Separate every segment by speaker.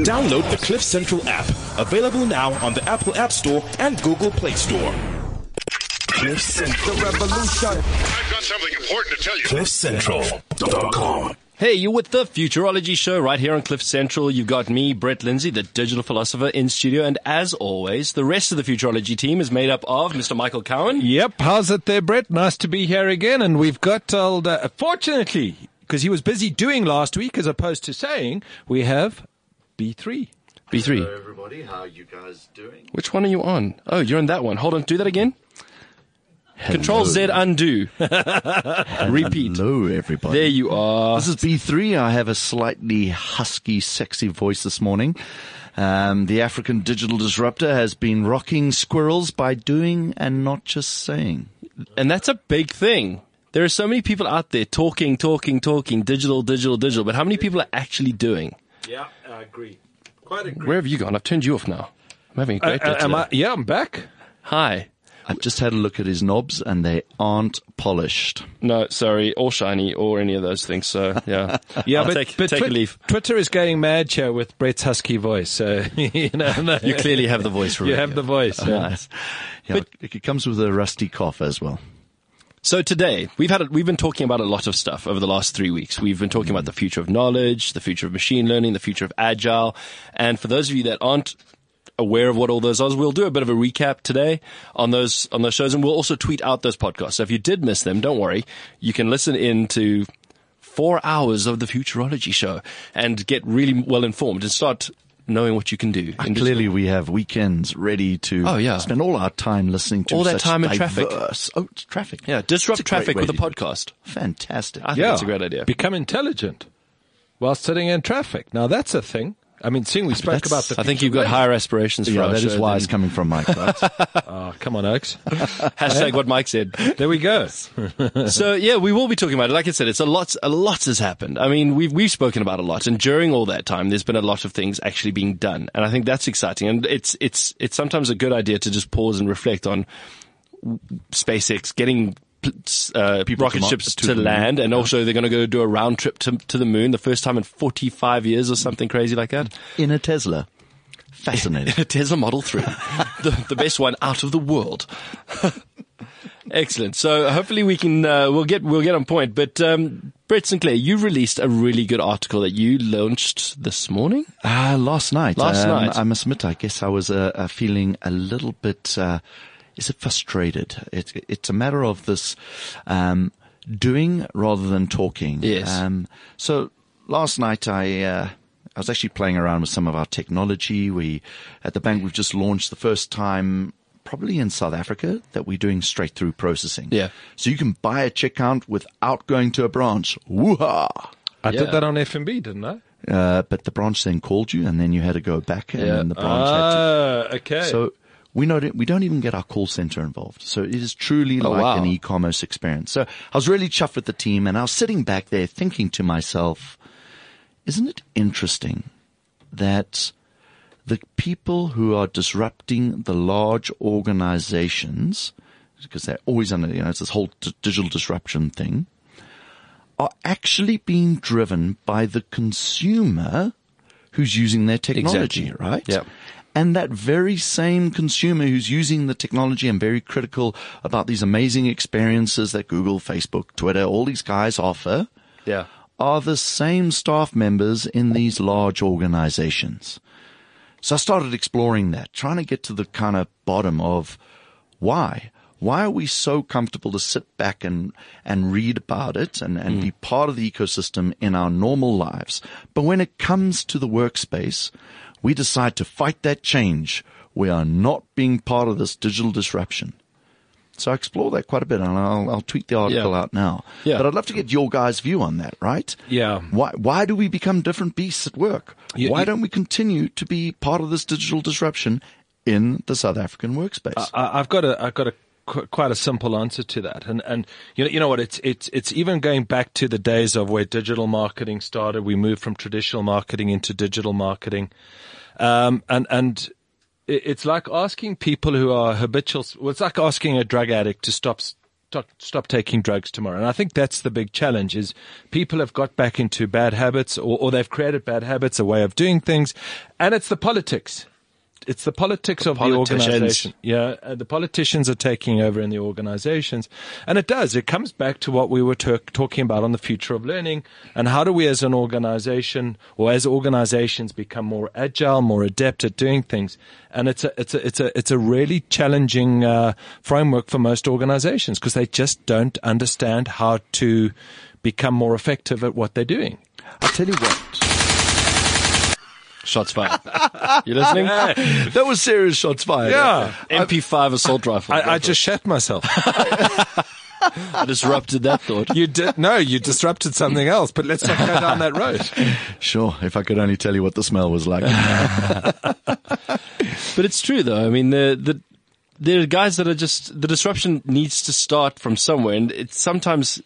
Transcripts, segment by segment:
Speaker 1: Download the Cliff Central app, available now on the Apple App Store and Google Play Store.
Speaker 2: Cliff Central Revolution.
Speaker 3: I've got something important to tell you.
Speaker 1: CliffCentral.com.
Speaker 4: Hey, you're with the Futurology Show right here on Cliff Central. You've got me, Brett Lindsay, the digital philosopher in studio. And as always, the rest of the Futurology team is made up of Mr. Michael Cowan.
Speaker 5: Yep, how's it there, Brett? Nice to be here again. And we've got, old, uh, fortunately, because he was busy doing last week as opposed to saying, we have B3.
Speaker 4: B3.
Speaker 6: Hello, everybody. How you guys doing?
Speaker 4: Which one are you on? Oh, you're on that one. Hold on, do that again. Control Z undo. Repeat.
Speaker 6: Hello, everybody.
Speaker 4: There you are.
Speaker 6: This is B3. I have a slightly husky, sexy voice this morning. Um, the African digital disruptor has been rocking squirrels by doing and not just saying.
Speaker 4: And that's a big thing. There are so many people out there talking, talking, talking, digital, digital, digital, but how many people are actually doing?
Speaker 5: Yeah, I agree. Quite agree.
Speaker 4: Where have you gone? I've turned you off now. I'm having a great day
Speaker 5: Uh, am
Speaker 4: today.
Speaker 5: I, yeah, I'm back.
Speaker 4: Hi.
Speaker 6: I've just had a look at his knobs and they aren't polished.
Speaker 4: No, sorry, or shiny, or any of those things. So yeah,
Speaker 5: Yeah,
Speaker 4: I'll
Speaker 5: but,
Speaker 4: take,
Speaker 5: but
Speaker 4: take
Speaker 5: Twi-
Speaker 4: a leaf.
Speaker 5: Twitter is going mad here with Brett's husky voice. So, you know, no.
Speaker 4: You clearly have the voice for
Speaker 5: You
Speaker 4: radio.
Speaker 5: have the voice. yeah.
Speaker 6: Nice. Yeah, it, it comes with a rusty cough as well.
Speaker 4: So today we've had a, we've been talking about a lot of stuff over the last three weeks. We've been talking about the future of knowledge, the future of machine learning, the future of agile, and for those of you that aren't aware of what all those are, we'll do a bit of a recap today on those on those shows, and we'll also tweet out those podcasts. So if you did miss them, don't worry, you can listen in to four hours of the Futurology show and get really well informed and start knowing what you can do. Ah, in
Speaker 6: Clearly, we have weekends ready to
Speaker 4: Oh, yeah.
Speaker 6: spend all our time listening to
Speaker 4: All that
Speaker 6: such
Speaker 4: time in traffic.
Speaker 6: Oh, traffic.
Speaker 4: yeah, disrupt
Speaker 6: It's a great
Speaker 4: traffic with a
Speaker 6: to do it.
Speaker 4: podcast.
Speaker 6: Fantastic.
Speaker 4: I think
Speaker 5: Yeah.
Speaker 4: that's a great idea.
Speaker 5: Become intelligent while sitting in traffic. Now, that's a thing. I mean, seeing we spoke
Speaker 6: That's-
Speaker 5: about the.
Speaker 4: I think you've got higher aspirations for
Speaker 6: yeah,
Speaker 4: our
Speaker 6: that is
Speaker 4: show
Speaker 6: why
Speaker 4: than-
Speaker 6: it's coming from Mike, right?
Speaker 5: Oh, come on, Oaks.
Speaker 4: Hashtag what Mike said.
Speaker 5: There we go.
Speaker 4: so yeah, we will be talking about it. Like I said, it's a lot. A lot has happened. I mean, we've we've spoken about a lot, and during all that time, there's been a lot of things actually being done, and I think that's exciting. And it's it's it's sometimes a good idea to just pause and reflect on SpaceX getting. Uh,
Speaker 6: People
Speaker 4: rocket
Speaker 6: to
Speaker 4: ships
Speaker 6: to
Speaker 4: to, land, and also they're going to go do a round trip to to the moon, the first time in 45 years or something crazy like that.
Speaker 6: In a Tesla. Fascinating.
Speaker 4: a Tesla Model 3. the, the best one out of the world. Excellent. So hopefully we can, uh, we'll get, we'll get on point. But, um, Brett Sinclair, you released a really good article that you launched this morning.
Speaker 6: Ah, last night.
Speaker 4: Last
Speaker 6: um,
Speaker 4: night.
Speaker 6: I must admit, I guess I was uh, uh, feeling a little bit. Is it frustrated? It, it's a matter of this um, doing rather than talking.
Speaker 4: Yes.
Speaker 6: Um, so last night I. Uh, I was actually playing around with some of our technology. We, at the bank, we've just launched the first time, probably in South Africa, that we're doing straight through processing.
Speaker 4: Yeah.
Speaker 6: So you can buy a check count without going to a branch. Woo-ha!
Speaker 5: I
Speaker 4: Yeah.
Speaker 5: did that on FNB, didn't I?
Speaker 6: Uh, but the branch then called you, and then you had to go back, and
Speaker 4: Yeah.
Speaker 6: then the branch had to.
Speaker 5: Ah, okay.
Speaker 6: So we know we don't even get our call center involved. So it is truly
Speaker 4: Oh,
Speaker 6: like
Speaker 4: wow.
Speaker 6: an e-commerce experience. So I was really chuffed with the team, and I was sitting back there thinking to myself, isn't it interesting that the people who are disrupting the large organizations, because they're always under, you know, it's this whole d- digital disruption thing, are actually being driven by the consumer who's using their technology,
Speaker 4: Exactly.
Speaker 6: right?
Speaker 4: Yeah.
Speaker 6: And that very same consumer who's using the technology and very critical about these amazing experiences that Google, Facebook, Twitter, all these guys offer
Speaker 4: Yeah.
Speaker 6: are the same staff members in these large organizations. So I started exploring that, trying to get to the kind of bottom of why. Why are we so comfortable to sit back and, and read about it and, and be hmm. part of the ecosystem in our normal lives? But when it comes to the workspace, we decide to fight that change. We are not being part of this digital disruption. So I explore that quite a bit, and I'll, I'll tweet the article
Speaker 4: Yeah.
Speaker 6: out now.
Speaker 4: Yeah.
Speaker 6: But I'd love to get your guys' view on that, right?
Speaker 5: Yeah.
Speaker 6: Why Why do we become different beasts at work?
Speaker 5: You-
Speaker 6: why
Speaker 5: you-
Speaker 6: don't we continue to be part of this digital disruption in the South African workspace?
Speaker 5: I, I've got a, I've got a qu- quite a simple answer to that, and and you know, you know what? It's it's it's even going back to the days of where digital marketing started. We moved from traditional marketing into digital marketing, um, and and it's like asking people who are habitual. Well, it's like asking a drug addict to stop stop, stop taking drugs tomorrow. And I think that's the big challenge is people have got back into bad habits or, or they've created bad habits, a way of doing things. And it's the politics it's the politics of the organization. Yeah, uh, the politicians are taking over in the organizations, and it does. It comes back to what we were talking about on the future of learning, and how do we, as an organization or as organizations, become more agile, more adept at doing things. And it's a it's a it's a it's a really challenging uh, framework for most organizations because they just don't understand how to become more effective at what they're doing.
Speaker 6: I'll tell you what.
Speaker 4: Shots fired. you listening?
Speaker 6: That was serious shots fired.
Speaker 5: Yeah.
Speaker 4: MP5 assault rifle.
Speaker 5: I, I just shat myself.
Speaker 4: I disrupted that thought.
Speaker 5: You did no, you disrupted something else. But let's not go down that road.
Speaker 6: Sure. If I could only tell you what the smell was like.
Speaker 4: But it's true though. I mean, the, the, there are guys that are just, the disruption needs to start from somewhere. And it's sometimes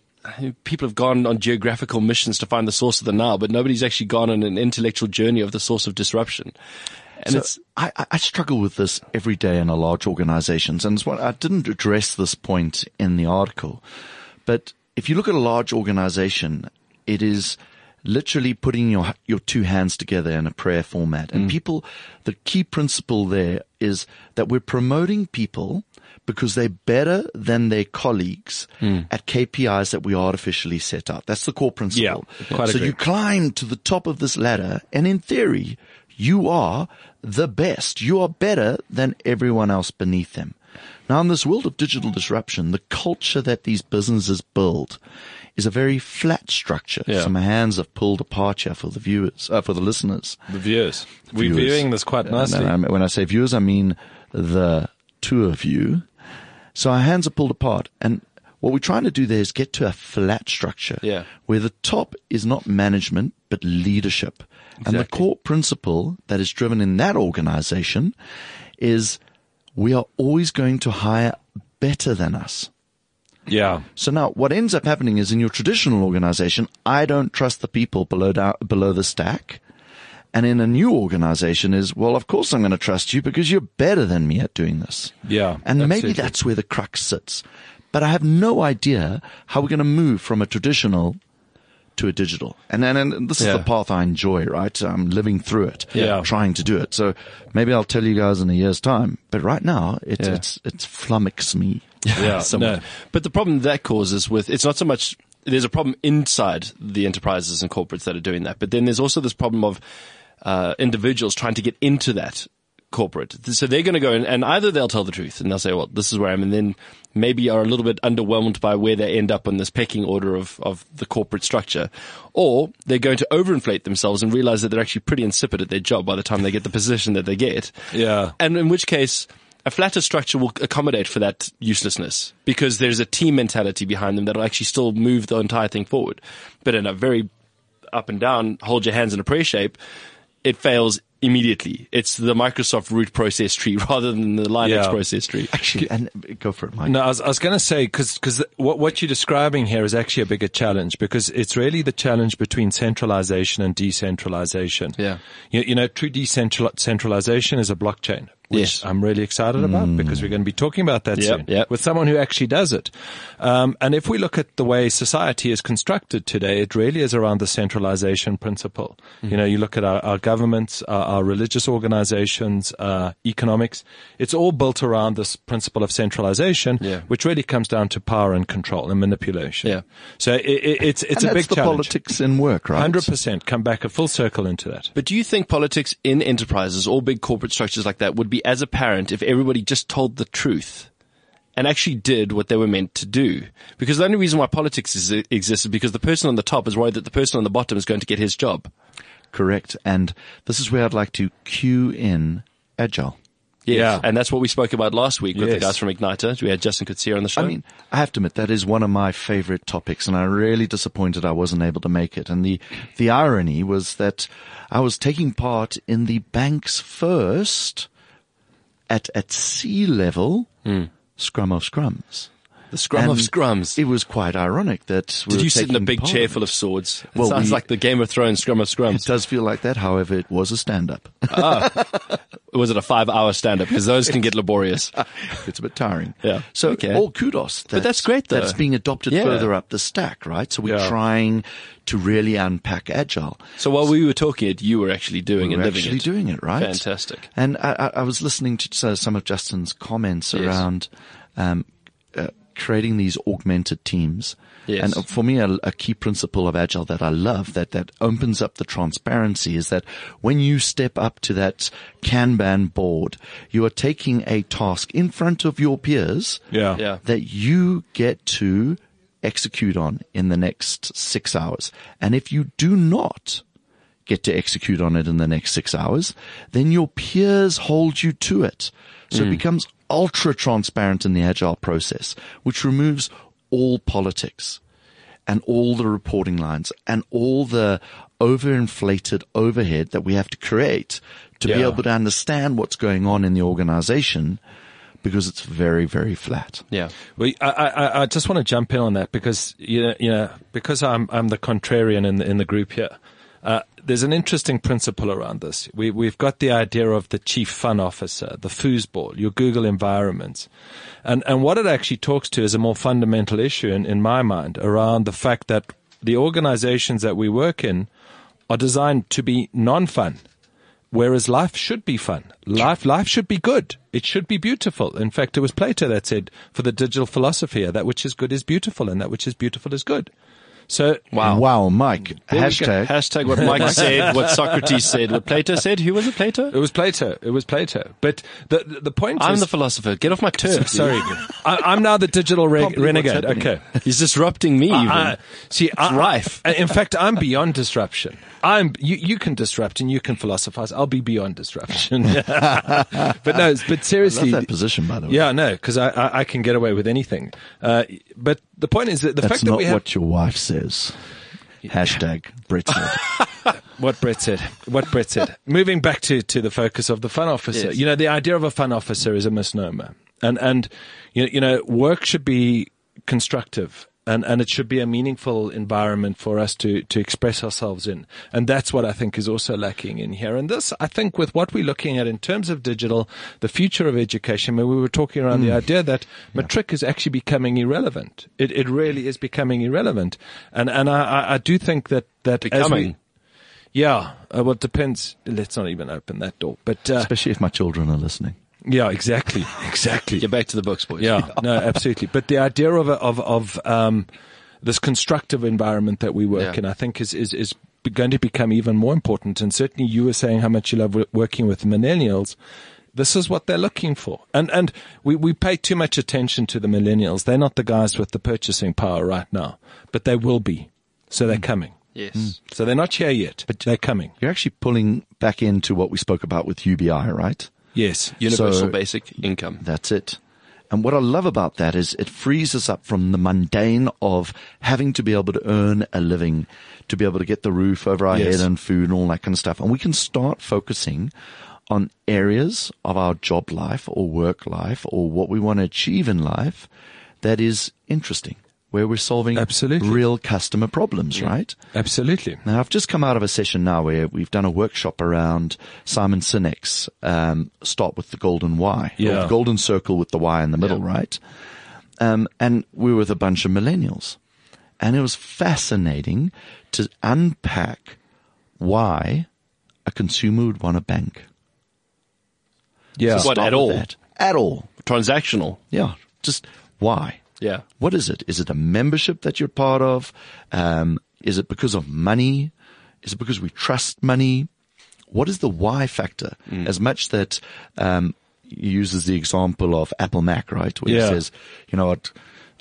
Speaker 4: people have gone on geographical missions to find the source of the Nile, but nobody's actually gone on an intellectual journey of the source of disruption. And
Speaker 6: So
Speaker 4: it's,
Speaker 6: I, I- struggle with this every day in a large organizations, and it's what I didn't address this point in the article. But if you look at a large organization, it is literally putting your your two hands together in a prayer format. And mm. people, the key principle there is that we're promoting people because they're better than their colleagues at KPIs that we artificially set out. That's the core principle.
Speaker 5: Yeah, quite
Speaker 6: so
Speaker 5: agree.
Speaker 6: you climb to the top of this ladder, and in theory, you are the best. You are better than everyone else beneath them. Now, in this world of digital disruption, the culture that these businesses build is a very flat structure.
Speaker 4: Yeah.
Speaker 6: So my hands have pulled apart here for the viewers, uh, for the listeners.
Speaker 5: The viewers. We're viewing this quite
Speaker 6: Uh,
Speaker 5: nicely.
Speaker 6: no, no, when I say viewers, I mean the two of you. So our hands are pulled apart, and what we're trying to do there is get to a flat structure,
Speaker 4: Yeah.
Speaker 6: where the top is not management but leadership, and the core principle that is driven in that organization is we are always going to hire better than us.
Speaker 5: Yeah.
Speaker 6: So now what ends up happening is in your traditional organization, I don't trust the people below down, below the stack. And in a new organization is, well, of course I'm going to trust you because you're better than me at doing this.
Speaker 5: Yeah,
Speaker 6: And maybe
Speaker 5: absolutely.
Speaker 6: that's where the crux sits. But I have no idea how we're going to move from a traditional to a digital. And and, and this
Speaker 4: Yeah.
Speaker 6: is the path I enjoy, right? I'm living through it,
Speaker 5: Yeah.
Speaker 6: trying to do it. So maybe I'll tell you guys in a year's time. But right now, it's
Speaker 4: Yeah.
Speaker 6: it's it's flummoxed me.
Speaker 5: Yeah. no.
Speaker 4: But the problem that causes with it's not so much there's a problem inside the enterprises and corporates that are doing that, but then there's also this problem of uh, individuals trying to get into that corporate. So they're going to go in and either they'll tell the truth and they'll say, well, this is where I am, and then maybe are a little bit underwhelmed by where they end up on this pecking order of, of the corporate structure, or they're going to overinflate themselves and realize that they're actually pretty insipid at their job by the time they get the position that they get.
Speaker 5: Yeah.
Speaker 4: And in which case, a flatter structure will accommodate for that uselessness because there's a team mentality behind them that'll actually still move the entire thing forward. But in a very up and down, hold your hands in a prayer shape, it fails immediately. It's the Microsoft root process tree rather than the Linux
Speaker 5: Yeah.
Speaker 4: process tree.
Speaker 6: Actually, and go for it, Mike.
Speaker 5: No, I was, I was going to say because what what you're describing here is actually a bigger challenge because it's really the challenge between centralization and decentralization.
Speaker 4: Yeah.
Speaker 5: you, you know, true decentralization is a blockchain, which
Speaker 4: Yes.
Speaker 5: I'm really excited about because we're going to be talking about that
Speaker 4: Yep,
Speaker 5: soon
Speaker 4: yep.
Speaker 5: with someone who actually does it. Um, and if we look at the way society is constructed today, it really is around the centralization principle.
Speaker 4: Mm-hmm.
Speaker 5: You know, you look at our, our governments, our, our religious organizations, uh, economics. It's all built around this principle of centralization,
Speaker 4: Yeah.
Speaker 5: which really comes down to power and control and manipulation.
Speaker 4: Yeah.
Speaker 5: So it, it, it's it's
Speaker 6: and
Speaker 5: a
Speaker 6: that's
Speaker 5: big
Speaker 6: the
Speaker 5: challenge.
Speaker 6: politics in work, right?
Speaker 5: Hundred percent. Come back a full circle into that.
Speaker 4: But do you think politics in enterprises or big corporate structures like that would be as apparent if everybody just told the truth and actually did what they were meant to do? Because the only reason why politics is, exists is because the person on the top is worried that the person on the bottom is going to get his job.
Speaker 6: Correct. And this is where I'd like to cue in Agile.
Speaker 5: Yeah.
Speaker 4: And that's what we spoke about last week with the guys from Igniter. We had Justin Kutsia on the show.
Speaker 6: I mean, I have to admit that is one of my favorite topics, and I'm really disappointed I wasn't able to make it. And the the irony was that I was taking part in the bank's first at at sea level hmm. scrum of scrums.
Speaker 4: The scrum of scrums.
Speaker 6: It was quite ironic that we
Speaker 4: Did you sit in a big chair full of swords? It
Speaker 6: Well,
Speaker 4: sounds
Speaker 6: we-
Speaker 4: like the Game of Thrones scrum of scrums.
Speaker 6: It does feel like that. However, it was a stand up.
Speaker 4: or was it a five hour stand up? Because those can get laborious.
Speaker 6: it's a bit tiring.
Speaker 4: Yeah.
Speaker 6: So
Speaker 4: Okay.
Speaker 6: all kudos.
Speaker 4: But that's great, though.
Speaker 6: That's being adopted
Speaker 4: Yeah.
Speaker 6: further up the stack, right? So we're
Speaker 5: Yeah.
Speaker 6: trying to really unpack agile.
Speaker 4: So while we were talking it, you were actually doing
Speaker 6: We're
Speaker 4: and living
Speaker 6: actually
Speaker 4: it.
Speaker 6: doing it, right?
Speaker 4: Fantastic.
Speaker 6: And I, I, was listening to uh, some of Justin's comments
Speaker 4: Yes.
Speaker 6: around um, creating these augmented teams.
Speaker 4: Yes.
Speaker 6: And for me, a, a key principle of Agile that I love that, that opens up the transparency is that when you step up to that Kanban board, you are taking a task in front of your peers
Speaker 5: Yeah.
Speaker 4: Yeah.
Speaker 6: that you get to execute on in the next six hours. And if you do not get to execute on it in the next six hours, then your peers hold you to it. So it mm. becomes ultra transparent in the agile process, which removes all politics and all the reporting lines and all the overinflated overhead that we have to create to be able to understand what's going on in the organization because it's very, very flat.
Speaker 4: Yeah.
Speaker 5: Well, I, I, I just want to jump in on that because you know, you know, because I'm I'm the contrarian in the in the group here. Uh, there's an interesting principle around this. We, we've got the idea of the chief fun officer, the foosball, your Google environments. And, and what it actually talks to is a more fundamental issue in, in my mind around the fact that the organizations that we work in are designed to be non-fun. Whereas life should be fun. Life, life should be good. It should be beautiful. In fact, it was Plato that said, for the digital philosophy, that which is good is beautiful and that which is beautiful is good. So,
Speaker 4: Wow.
Speaker 6: Wow, Mike.
Speaker 5: There.
Speaker 6: Hashtag.
Speaker 4: Hashtag what Mike said, what Socrates said, what Plato said. Who was it, Plato?
Speaker 5: it was Plato. It was Plato. But the, the, the point
Speaker 4: I'm
Speaker 5: is,
Speaker 4: the philosopher. Get off my turf.
Speaker 5: sorry, I, I'm now the digital re-
Speaker 6: Can't believe what's
Speaker 5: renegade. Okay.
Speaker 4: He's disrupting me even.
Speaker 5: I, see, I,
Speaker 4: rife.
Speaker 5: I- in fact, I'm beyond disruption. I'm you. You can disrupt and you can philosophize. I'll be beyond disruption. but no, but seriously,
Speaker 6: Love that position, by the way.
Speaker 5: Yeah, no, because I, I I can get away with anything. Uh, but the point is that the
Speaker 6: That's
Speaker 5: fact that we have
Speaker 6: what your wife says. Hashtag Brett said.
Speaker 5: what Brett said. What Brett said. Moving back to, to the focus of the fun officer.
Speaker 4: Yes.
Speaker 5: You know, the idea of a fun officer is a misnomer. And, and, you know, you know, work should be constructive and, and it should be a meaningful environment for us to, to express ourselves in. And that's what I think is also lacking in here. And this, I think with what we're looking at in terms of digital, the future of education, when we were talking around the idea that matric is actually becoming irrelevant. It, it really is becoming irrelevant. And, and I, I- I do think that, that as we,
Speaker 4: Becoming.
Speaker 5: yeah, uh, well, it depends. Let's not even open that door. But uh,
Speaker 6: Especially if my children are listening.
Speaker 5: Yeah, exactly, exactly.
Speaker 4: Get back to the books, boys.
Speaker 5: Yeah, no, absolutely. But the idea of a, of of um, this constructive environment that we work
Speaker 4: Yeah.
Speaker 5: in, I think, is is is going to become even more important. And certainly, you were saying how much you love working with millennials. This is what they're looking for, and and we, we pay too much attention to the millennials. They're not the guys with the purchasing power right now, but they will be. So they're coming.
Speaker 4: Yes.
Speaker 5: So they're not here yet, but they're coming.
Speaker 6: You're actually pulling back into what we spoke about with UBI, right?
Speaker 5: Yes.
Speaker 4: Universal
Speaker 6: So-
Speaker 4: basic income.
Speaker 6: That's it. And what I love about that is it frees us up from the mundane of having to be able to earn a living, to be able to get the roof over our
Speaker 5: Yes.
Speaker 6: head and food and all that kind of stuff. And we can start focusing on areas of our job life or work life or what we want to achieve in life that is interesting, where we're solving
Speaker 5: Absolutely.
Speaker 6: real customer problems, right?
Speaker 5: Absolutely.
Speaker 6: Now, I've just come out of a session now where we've done a workshop around Simon Sinek's um, Start with the Golden Why. or
Speaker 5: Yeah.
Speaker 6: the golden circle with the Y in the middle, right? Um, and we were with a bunch of millennials. And it was fascinating to unpack why a consumer would want a bank.
Speaker 5: Yeah.
Speaker 4: What, at all?
Speaker 6: that. At all.
Speaker 4: Transactional.
Speaker 6: Yeah. Just why?
Speaker 4: Yeah.
Speaker 6: What is it? Is it a membership that you're part of? Um, is it because of money? Is it because we trust money? What is the why factor?
Speaker 5: Mm.
Speaker 6: As much that um, he uses the example of Apple Mac, right? Where
Speaker 5: Yeah.
Speaker 6: he says, you know what?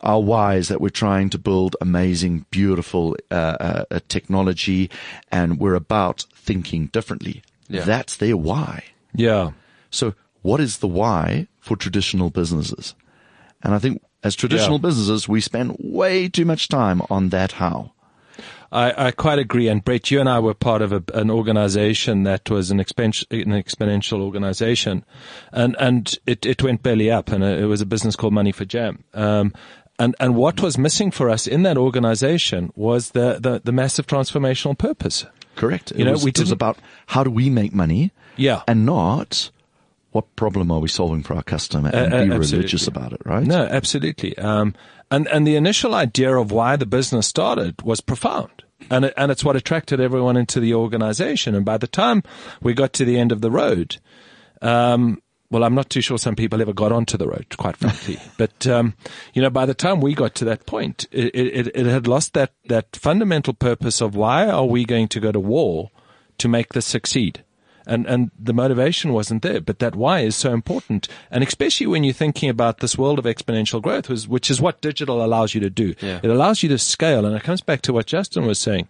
Speaker 6: Our why is that we're trying to build amazing, beautiful uh, uh, uh, technology, and we're about thinking differently.
Speaker 4: Yeah.
Speaker 6: That's their why.
Speaker 5: Yeah.
Speaker 6: So what is the why for traditional businesses? And I think as traditional
Speaker 5: Yeah.
Speaker 6: businesses, we spend way too much time on that how.
Speaker 5: I, I quite agree. And Brett, you and I were part of a, an organization that was an, expen- an exponential organization, and and it, it went belly up, and it was a business called Money for Jam. Um, and and what was missing for us in that organization was the the, the massive transformational purpose.
Speaker 6: Correct.
Speaker 5: You
Speaker 6: it
Speaker 5: know,
Speaker 6: was,
Speaker 5: we
Speaker 6: it was about how do we make money
Speaker 5: Yeah.
Speaker 6: and not what problem are we solving for our customer and
Speaker 5: Uh, uh,
Speaker 6: be
Speaker 5: absolutely.
Speaker 6: religious about it, right?
Speaker 5: No, absolutely. Um, and and the initial idea of why the business started was profound, and it, and it's what attracted everyone into the organization. And by the time we got to the end of the road, um, well, I'm not too sure some people ever got onto the road, quite frankly. but um, you know, by the time we got to that point, it, it, it had lost that that fundamental purpose of why are we going to go to war to make this succeed and and the motivation wasn't there. But that why is so important, and especially when you're thinking about this world of exponential growth, which is what digital allows you to do.
Speaker 4: Yeah.
Speaker 5: It allows you to scale, and it comes back to what Justin was saying.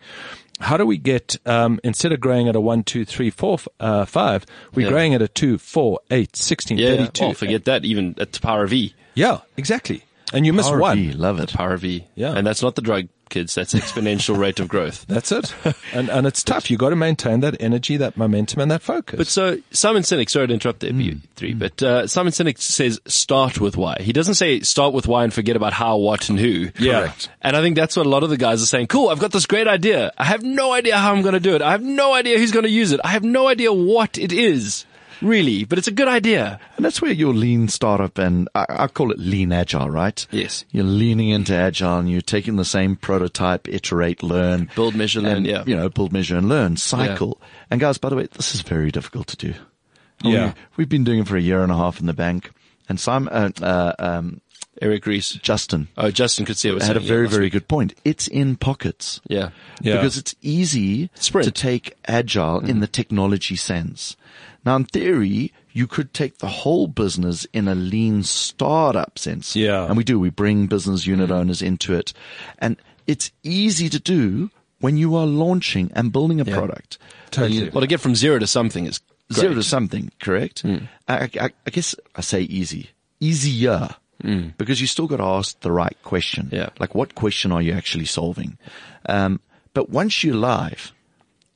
Speaker 5: How do we get um, instead of growing at a one, two, three, four, uh, five, we're
Speaker 4: Yeah.
Speaker 5: growing at a two, four, eight, 16,
Speaker 4: Yeah.
Speaker 5: 32.
Speaker 4: Oh, forget that. Even at the power of E.
Speaker 5: Yeah, exactly. And you miss
Speaker 6: Power
Speaker 5: one.
Speaker 6: V, love it.
Speaker 4: Power of E.
Speaker 5: Yeah.
Speaker 4: And that's not the drug, kids. That's exponential rate of growth.
Speaker 5: That's it. and and it's tough. You've got to maintain that energy, that momentum, and that focus.
Speaker 4: But so Simon Sinek, sorry to interrupt there,
Speaker 5: Hmm.
Speaker 4: three, but uh, Simon Sinek says start with why. He doesn't say start with why and forget about how, what, and who.
Speaker 5: Yeah. Correct.
Speaker 4: And I think that's what a lot of the guys are saying. Cool, I've got this great idea. I have no idea how I'm going to do it. I have no idea who's going to use it. I have no idea what it is, really. But it's a good idea.
Speaker 6: And that's where your lean startup and I, I call it lean agile, right?
Speaker 4: Yes.
Speaker 6: You're leaning into agile and you're taking the same prototype, iterate, learn.
Speaker 4: Build, measure, learn,
Speaker 6: and,
Speaker 4: yeah.
Speaker 6: You know, build, measure and learn cycle. And guys, by the way, this is very difficult to do.
Speaker 5: Yeah.
Speaker 6: We, we've been doing it for a year and a half in the bank and Simon, uh, uh, um,
Speaker 4: Eric Ries.
Speaker 6: Justin
Speaker 4: Oh, Justin could see it was
Speaker 6: had a very,
Speaker 4: yeah,
Speaker 6: very good point. It's in pockets.
Speaker 4: Yeah.
Speaker 5: Yeah.
Speaker 6: Because it's easy
Speaker 4: Sprint.
Speaker 6: to take agile
Speaker 5: Mm-hmm.
Speaker 6: in the technology sense. Now, in theory, you could take the whole business in a lean startup sense.
Speaker 5: Yeah. Mm-hmm.
Speaker 6: And we do. We bring business unit owners into it. And it's easy to do when you are launching and building a product.
Speaker 5: Totally.
Speaker 4: Well, to get from zero to something is great.
Speaker 6: Zero to something, correct? I, I, I guess I say easy. Easier. Because you still got to ask the right question.
Speaker 4: Yeah.
Speaker 6: Like what question are you actually solving? Um, but once you're live,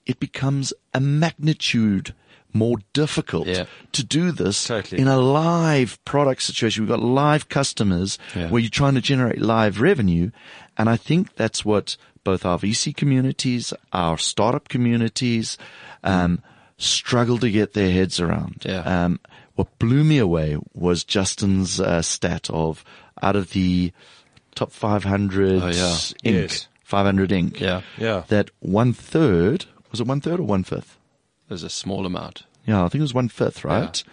Speaker 6: it becomes a magnitude more difficult
Speaker 4: Yeah.
Speaker 6: to do this
Speaker 5: Totally.
Speaker 6: in a live product situation. We've got live customers
Speaker 4: Yeah.
Speaker 6: where you're trying to generate live revenue. And I think that's what both our VC communities, our startup communities, um, struggle to get their heads around.
Speaker 4: Yeah.
Speaker 6: Um, what blew me away was Justin's uh, stat of out of the top 500
Speaker 4: Oh, yeah.
Speaker 6: Inc.,
Speaker 5: Yes.
Speaker 6: 500 Inc.
Speaker 4: Yeah.
Speaker 5: Yeah.
Speaker 6: That one third, was it one third or one fifth?
Speaker 4: There's a small amount.
Speaker 6: Yeah, I think it was one fifth, right?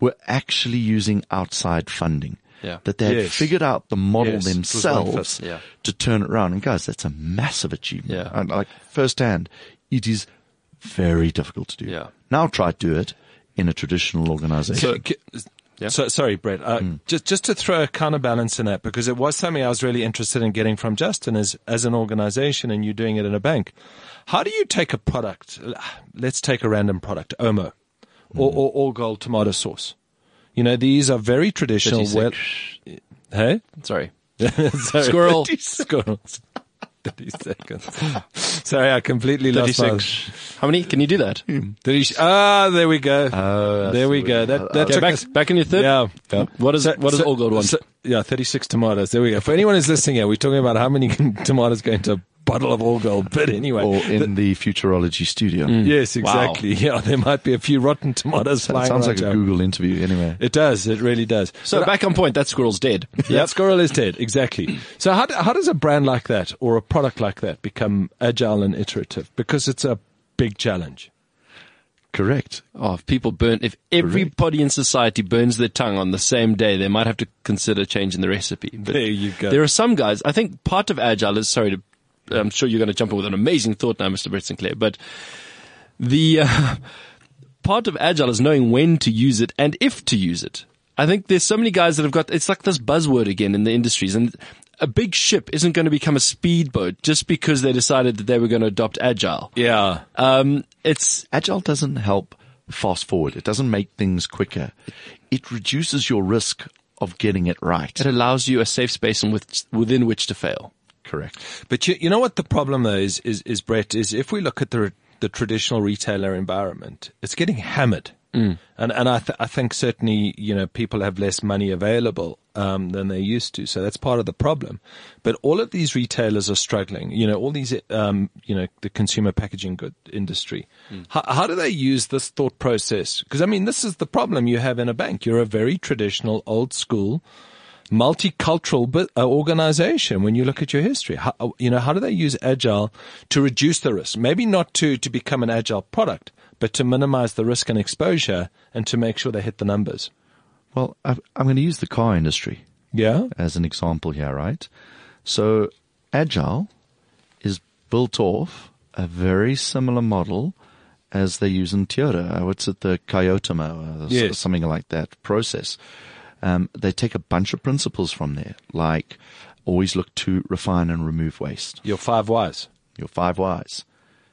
Speaker 6: Were actually using outside funding.
Speaker 4: Yeah.
Speaker 6: That they had
Speaker 5: Yes.
Speaker 6: figured out the model
Speaker 5: Yes,
Speaker 6: themselves.
Speaker 4: Yeah.
Speaker 6: to turn it around. And guys, that's a massive achievement.
Speaker 4: Yeah.
Speaker 6: And like firsthand, it is very difficult to do.
Speaker 4: Yeah.
Speaker 6: Now try to do it in a traditional organization.
Speaker 5: So, so sorry, Brett. Uh, Just just to throw a counterbalance in that, because it was something I was really interested in getting from Justin as as an organization, and you doing it in a bank. How do you take a product? Let's take a random product, Omo, or, or all gold tomato sauce. You know, these are very traditional.
Speaker 4: 36.
Speaker 5: Well, hey,
Speaker 4: Sorry.
Speaker 5: Sorry.
Speaker 4: Squirrel.
Speaker 5: Squirrels. 30 seconds. Sorry, I completely lost my...
Speaker 4: How many? Can you do that?
Speaker 5: 30 Ah, there we go.
Speaker 6: Oh,
Speaker 5: there we go. That, that
Speaker 4: Okay,
Speaker 5: took
Speaker 4: back,
Speaker 5: us-
Speaker 4: back in your third.
Speaker 5: Yeah.
Speaker 4: What is
Speaker 5: So-
Speaker 4: what does
Speaker 5: so-
Speaker 4: all gold want?
Speaker 5: so- yeah, 36 tomatoes. There we go. For anyone who's listening here, we're talking about how many tomatoes go into bottle of all gold. But anyway.
Speaker 6: or in the Futurology studio. Mm.
Speaker 5: yes,
Speaker 4: Wow.
Speaker 5: exactly. Yeah, there might be a few rotten tomatoes
Speaker 6: That
Speaker 5: flying
Speaker 6: sounds
Speaker 5: around
Speaker 6: like a Google interview anyway.
Speaker 5: It does. It really does.
Speaker 4: so uh, back on point. That squirrel's dead.
Speaker 5: That squirrel is dead. Exactly. So how, how does a brand like that or a product like that become agile and iterative? Because it's a big challenge.
Speaker 6: Correct.
Speaker 4: Oh, if people burn, if everybody in society burns their tongue on the same day, they might have to consider changing the recipe. But
Speaker 5: There you go.
Speaker 4: There are some guys, I think part of agile is, sorry to, I'm sure you're going to jump in with an amazing thought now, Mr. Brett Sinclair, but the, uh, part of agile is knowing when to use it and if to use it. I think there's so many guys that have got, it's like this buzzword again in the industries and a big ship isn't going to become a speedboat just because they decided that they were going to adopt agile.
Speaker 5: Yeah.
Speaker 4: Um, it's,
Speaker 6: Agile doesn't help fast forward. It doesn't make things quicker. It reduces your risk of getting it right.
Speaker 4: It allows you a safe space in which, within which to fail.
Speaker 6: Correct.
Speaker 5: But you, you know what the problem though is, is, is Brett, is if we look at the, the traditional retailer environment, it's getting hammered And and I th- I think certainly you know people have less money available um, than they used to, so that's part of the problem. But all of these retailers are struggling. You know, all these um, you know the consumer packaging good industry. How, how do they use this thought process? Because I mean, this is the problem you have in a bank. You're a very traditional, old school multicultural uh, organization when you look at your history. How, uh, you know, how do they use agile to reduce the risk? Maybe not to, to become an agile product, but to minimize the risk and exposure and to make sure they hit the numbers.
Speaker 6: Well, I'm going to use the car industry
Speaker 5: Yeah.
Speaker 6: as an example here, right? So, Agile is built off a very similar model as they use in Toyota. Uh, What's it, the Kyotamo, or
Speaker 5: Yes.
Speaker 6: something like that process. Um, they take a bunch of principles from there, like always look to refine and remove waste.
Speaker 5: Your five whys.
Speaker 6: Your five whys.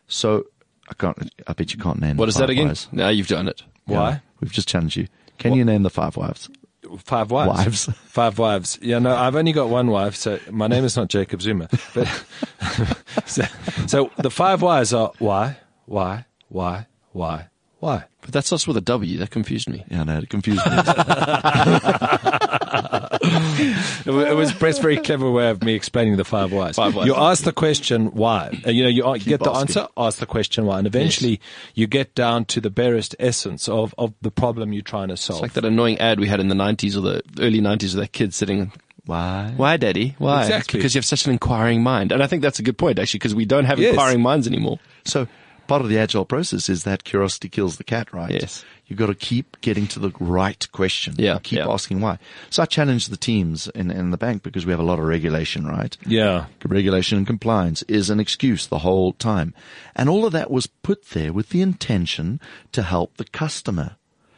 Speaker 6: So, I can't. I bet you can't name.
Speaker 4: What is that again?
Speaker 6: whys.
Speaker 4: Now you've done it.
Speaker 5: Why?
Speaker 6: Yeah, we've just challenged you. Can you name the five wives?
Speaker 5: Five wives.
Speaker 6: Wives.
Speaker 5: Five wives. Yeah, no, I've only got one wife, so my name is not Jacob Zuma. But so, so the five whys are why, why, why, why, why.
Speaker 4: But that starts with a W. That confused me.
Speaker 6: Yeah, no, it confused me.
Speaker 5: It wa- it was Brett's very clever way of me explaining the five whys.
Speaker 4: Five whys.
Speaker 5: You ask the question why. Uh, You know, you a- get the
Speaker 6: asking.
Speaker 5: answer, ask the question why, and eventually you get down to the barest essence of, of the problem you're trying to solve.
Speaker 4: It's like that annoying ad we had in the 90s or the early 90s of that kid sitting.
Speaker 6: Why?
Speaker 4: Why, Daddy? Why? It's
Speaker 5: Exactly.
Speaker 4: because you have such an inquiring mind. And I think that's a good point, actually, because we don't have
Speaker 5: Yes.
Speaker 4: inquiring minds anymore.
Speaker 6: So part of the agile process is that curiosity kills the cat, right?
Speaker 4: Yes.
Speaker 6: You've got to keep getting to the right question.
Speaker 4: Yeah,
Speaker 6: Keep
Speaker 4: yeah.
Speaker 6: asking why. So I challenge the teams in, in the bank because we have a lot of regulation, right?
Speaker 5: yeah.
Speaker 6: Regulation and compliance is an excuse the whole time. And all of that was put there with the intention to help the customer.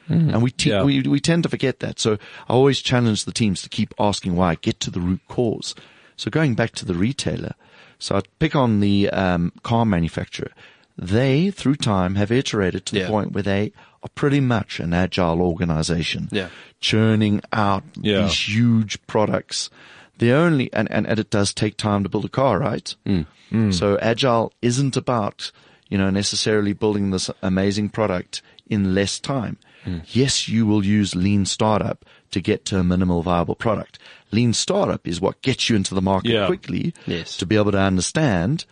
Speaker 6: And we, te-
Speaker 5: Yeah.
Speaker 6: we we tend to forget that. So I always challenge the teams to keep asking why, get to the root cause. So going back to the retailer, so I pick on the um, car manufacturer. They, through time, have iterated to the
Speaker 4: Yeah.
Speaker 6: point where they are pretty much an agile organization,
Speaker 4: Yeah.
Speaker 6: churning out
Speaker 5: Yeah.
Speaker 6: these huge products. The only and, and, and it does take time to build a car, right? Mm. Mm. Mm. So agile isn't about you know necessarily building this amazing product in less time. Yes, you will use lean startup to get to a minimal viable product. Lean startup is what gets you into the market
Speaker 5: Yeah.
Speaker 6: quickly
Speaker 4: Yes.
Speaker 6: to be able to understand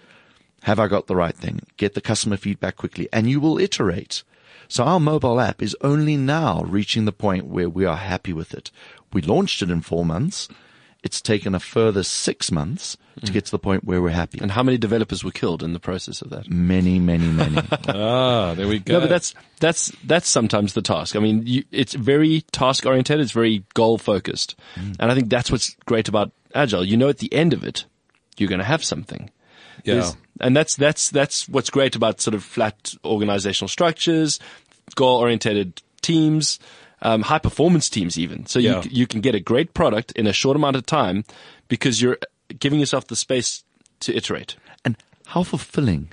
Speaker 6: have I got the right thing? Get the customer feedback quickly and you will iterate. So our mobile app is only now reaching the point where we are happy with it. We launched it in four months. It's taken a further six months to get to the point where we're happy.
Speaker 4: And how many developers were killed in the process of that?
Speaker 6: Many, many, many.
Speaker 5: Ah, there we go.
Speaker 4: No, but that's that's that's sometimes the task. I mean, you, it's very task oriented. It's very goal focused, and I think that's what's great about agile. You know, at the end of it, you're going to have something.
Speaker 5: Yeah.
Speaker 4: There's- and that's that's that's what's great about sort of flat organizational structures, goal oriented teams, um, high performance teams, even. So
Speaker 5: Yeah.
Speaker 4: you you can get a great product in a short amount of time because you're giving yourself the space to iterate.
Speaker 6: and how fulfilling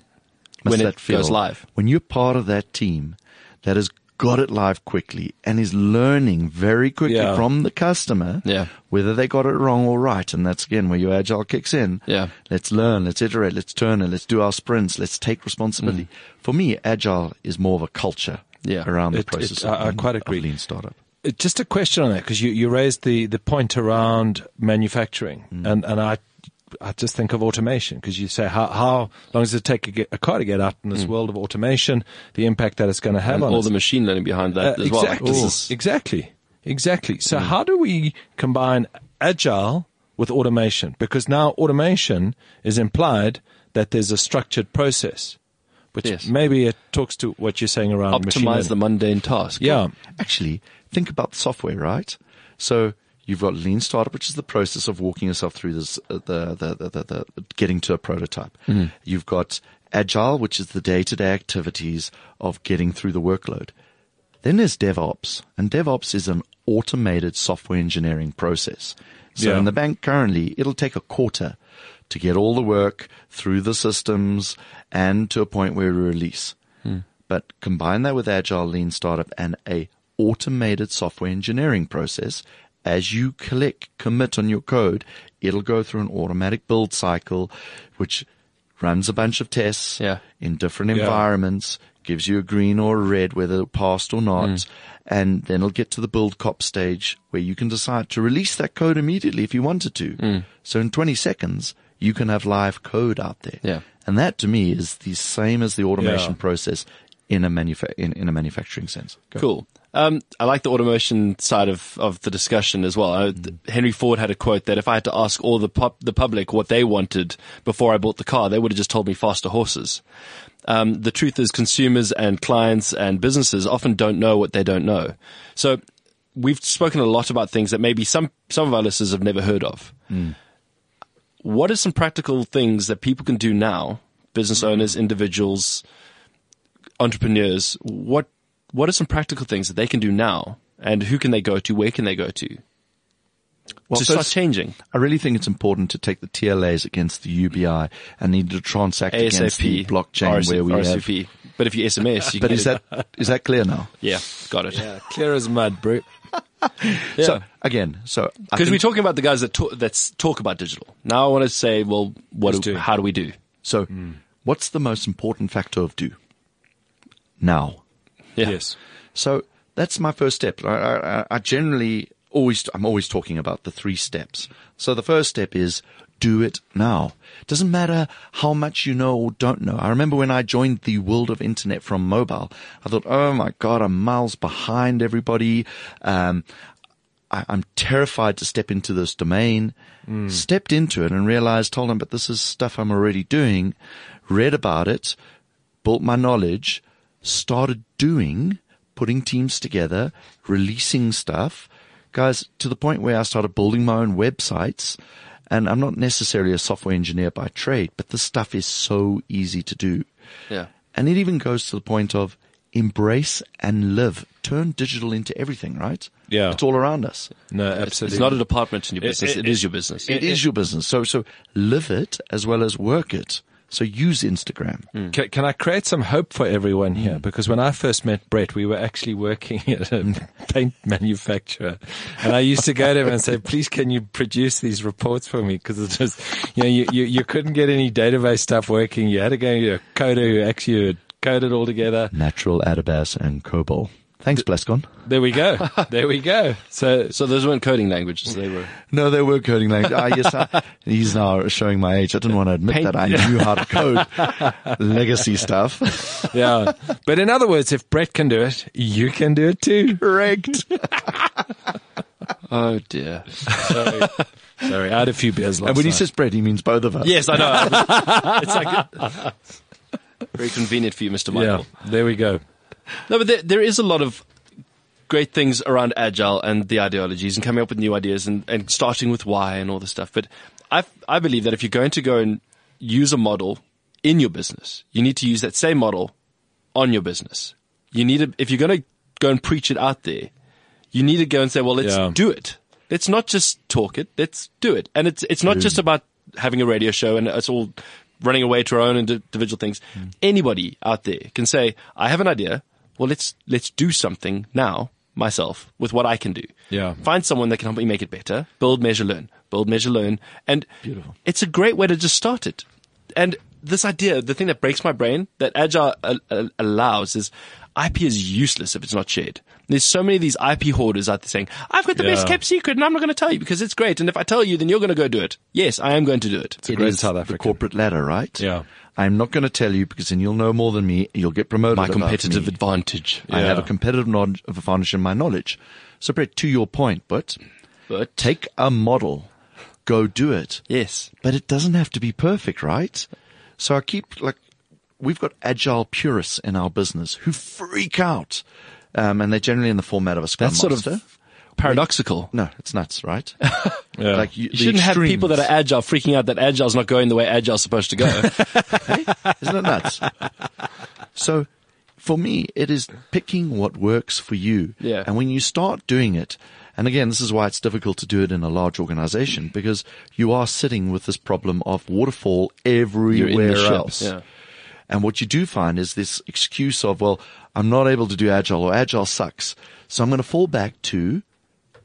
Speaker 6: must
Speaker 4: When it
Speaker 6: that feel
Speaker 4: goes live.
Speaker 6: When you're part of that team that has got it live quickly and is learning very quickly
Speaker 5: Yeah.
Speaker 6: from the customer
Speaker 4: Yeah.
Speaker 6: whether they got it wrong or right. And that's again where your agile kicks in.
Speaker 4: Yeah.
Speaker 6: Let's learn, let's iterate, let's turn it, let's do our sprints, let's take responsibility. For me, agile is more of a culture
Speaker 4: Mm. Yeah.
Speaker 6: around the
Speaker 5: It-
Speaker 6: process
Speaker 5: it-
Speaker 6: of,
Speaker 5: I- I quite
Speaker 6: of
Speaker 5: agree.
Speaker 6: lean startup.
Speaker 5: Uh, Just a question on that because you, you raised the, the point around manufacturing, and, and I I just think of automation because you say how how long does it take a, get, a car to get out in this world of automation? The impact that it's going to have
Speaker 4: And
Speaker 5: on
Speaker 4: all
Speaker 5: us.
Speaker 4: the machine learning behind that
Speaker 5: Uh,
Speaker 4: as well.
Speaker 5: exactly,
Speaker 4: is-
Speaker 5: exactly, exactly. So how do we combine agile with automation? Because now automation is implied that there's a structured process, which
Speaker 4: Yes.
Speaker 5: maybe it talks to what you're saying around machine
Speaker 4: optimize the mundane task.
Speaker 5: Yeah.
Speaker 6: Actually, think about the software, right? So you've got lean startup, which is the process of walking yourself through this, uh, the, the, the, the, the, getting to a prototype. You've got agile, which is the day-to-day activities of getting through the workload. Then there's DevOps, and DevOps is an automated software engineering process. So
Speaker 5: Yeah.
Speaker 6: in the bank currently, it'll take a quarter to get all the work through the systems and to a point where we release. But combine that with agile lean startup and a automated software engineering process. As you click commit on your code, it'll go through an automatic build cycle, which runs a bunch of tests
Speaker 4: Yeah.
Speaker 6: in different
Speaker 5: Yeah.
Speaker 6: environments, gives you a green or a red, whether it passed or not. Mm. And then it'll get to the build cop stage where you can decide to release that code immediately if you wanted to. Mm. So in 20 seconds, you can have live code out there.
Speaker 4: Yeah.
Speaker 6: And that to me is the same as the automation
Speaker 5: Yeah.
Speaker 6: process in a manufa- in, in a manufacturing sense. Go.
Speaker 4: Cool. Um, I like the automation side of, of the discussion as well. Uh, th- Henry Ford had a quote that if I had to ask all the pub- the public what they wanted before I bought the car, they would have just told me faster horses. Um, the truth is, consumers and clients and businesses often don't know what they don't know. So we've spoken a lot about things that maybe some some of our listeners have never heard of. What are some practical things that people can do now? Business owners, individuals, entrepreneurs, what what are some practical things that they can do now, and who can they go to? Where can they go to
Speaker 6: Well,
Speaker 4: to start changing?
Speaker 6: I really think it's important to take the TLAs against the UBI and need to transact against the blockchain
Speaker 4: RC,
Speaker 6: where we have.
Speaker 4: But if you SMS, you
Speaker 6: But
Speaker 4: can
Speaker 6: is
Speaker 4: get
Speaker 6: that
Speaker 4: it.
Speaker 6: is that clear now?
Speaker 4: yeah, got it.
Speaker 5: Yeah, clear as mud, bro.
Speaker 6: So again, so
Speaker 4: Because we're talking about the guys that talk, that's talk about digital. Now I want to say, well, what? Do,
Speaker 5: do
Speaker 4: how do we do?
Speaker 6: So, hmm. what's the most important factor of do? Now.
Speaker 4: Yeah.
Speaker 5: Yes.
Speaker 6: So that's my first step. I, I, I generally always, I'm always talking about the three steps. So the first step is do it now. Doesn't matter how much you know or don't know. I remember when I joined the world of internet from mobile, I thought, oh my God, I'm miles behind everybody. Um, I, I'm terrified to step into this domain. Stepped into it and realized, told them, but this is stuff I'm already doing. Read about it, built my knowledge, started doing, putting teams together, releasing stuff. Guys, to the point where I started building my own websites. And I'm not necessarily a software engineer by trade, but this stuff is so easy to do.
Speaker 4: Yeah.
Speaker 6: And it even goes to the point of embrace and live. Turn digital into everything, right?
Speaker 5: Yeah.
Speaker 6: It's all around us.
Speaker 5: No,
Speaker 4: It's,
Speaker 5: absolutely.
Speaker 4: it's not a department in your
Speaker 5: It-
Speaker 4: business.
Speaker 5: it-
Speaker 4: it is your business.
Speaker 6: It is your business. So, so live it as well as work it. So use Instagram. Mm.
Speaker 5: Can, can I create some hope for everyone here? Mm. Because when I first met Brett, we were actually working at a paint manufacturer, and I used to go to him and say, "Please, can you produce these reports for me?" Because it's just, you know, you, you you couldn't get any database stuff working. You had to go to a coder who actually coded all together.
Speaker 6: Natural Adabas and Cobol. Thanks, Plascon.
Speaker 5: There we go. There we go. So
Speaker 4: so those weren't coding languages. They were.
Speaker 6: No, they were coding languages. Ah, yes, I, he's now showing my age. I didn't want to admit
Speaker 4: Paint-
Speaker 6: that I knew how to code legacy stuff.
Speaker 5: yeah, but in other words, if Brett can do it, you can do it too.
Speaker 6: Correct.
Speaker 4: Oh dear.
Speaker 5: Sorry, sorry. I had a few beers last
Speaker 6: And when he says Brett, he means both of us.
Speaker 4: Yes, I know. it's like very convenient for you, Mr. Michael.
Speaker 5: yeah, there we go.
Speaker 4: No, but there, there is a lot of great things around agile and the ideologies and coming up with new ideas and, and starting with why and all this stuff. But I I believe that if you're going to go and use a model in your business, you need to use that same model on your business. You need to, if you're going to go and preach it out there, you need to go and say, well, let's
Speaker 5: Yeah.
Speaker 4: do it. Let's not just talk it. Let's do it. And it's it's not just about having a radio show and it's all running away to our own individual things.
Speaker 5: Hmm.
Speaker 4: Anybody out there can say, I have an idea. Well, let's let's do something now myself with what I can do.
Speaker 5: Yeah.
Speaker 4: Find someone that can help me make it better. Build, measure, learn. Build, measure, learn. And Beautiful. it's a great way to just start it. And this idea, the thing that breaks my brain that Agile uh, uh, allows is IP is useless if it's not shared. There's so many of these IP hoarders out there saying, I've got the best kept secret and I'm not going to tell you because it's great. And if I tell you, then you're going to go do it. Yes, I am going to do it.
Speaker 6: it's It
Speaker 5: great
Speaker 6: is
Speaker 5: South
Speaker 6: the
Speaker 5: African.
Speaker 6: corporate ladder, right?
Speaker 5: Yeah.
Speaker 6: I'm not going to tell you because then you'll know more than me. You'll get promoted.
Speaker 4: My
Speaker 6: above
Speaker 4: competitive
Speaker 6: me.
Speaker 4: advantage.
Speaker 6: I have a competitive knowledge of advantage in my knowledge. So, Brett, to your point, but
Speaker 4: But
Speaker 6: take a model, go do it.
Speaker 4: yes,
Speaker 6: But it doesn't have to be perfect, right? So I keep like, we've got agile purists in our business who freak out. Um, and they're generally in the format of a scrum
Speaker 4: that's sort of paradoxical.
Speaker 6: no, it's nuts, right?
Speaker 5: Yeah.
Speaker 6: Like you,
Speaker 4: You shouldn't have people that are agile freaking out that agile's not going the way agile's supposed to go.
Speaker 6: Isn't it nuts? so for me, it is picking what works for you.
Speaker 4: Yeah.
Speaker 6: And when you start doing it, and again, this is why it's difficult to do it in a large organization because you are sitting with this problem of waterfall everywhere
Speaker 4: in the ship.
Speaker 6: else.
Speaker 4: Yeah.
Speaker 6: And what you do find is this excuse of, well, I'm not able to do agile or agile sucks. So I'm going to fall back to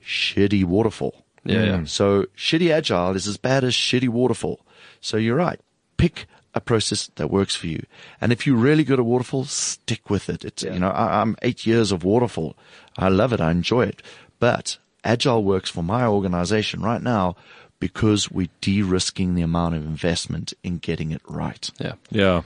Speaker 6: shitty waterfall.
Speaker 4: Yeah, yeah. Mm.
Speaker 6: So shitty agile is as bad as shitty waterfall. So you're right. Pick a process that works for you. And if you're really good at waterfall, stick with it. It's, you know, I, I'm eight years of waterfall. I love it. I enjoy it. But agile works for my organization right now because we're de-risking the amount of investment in getting it right.
Speaker 4: Yeah.
Speaker 5: Yeah.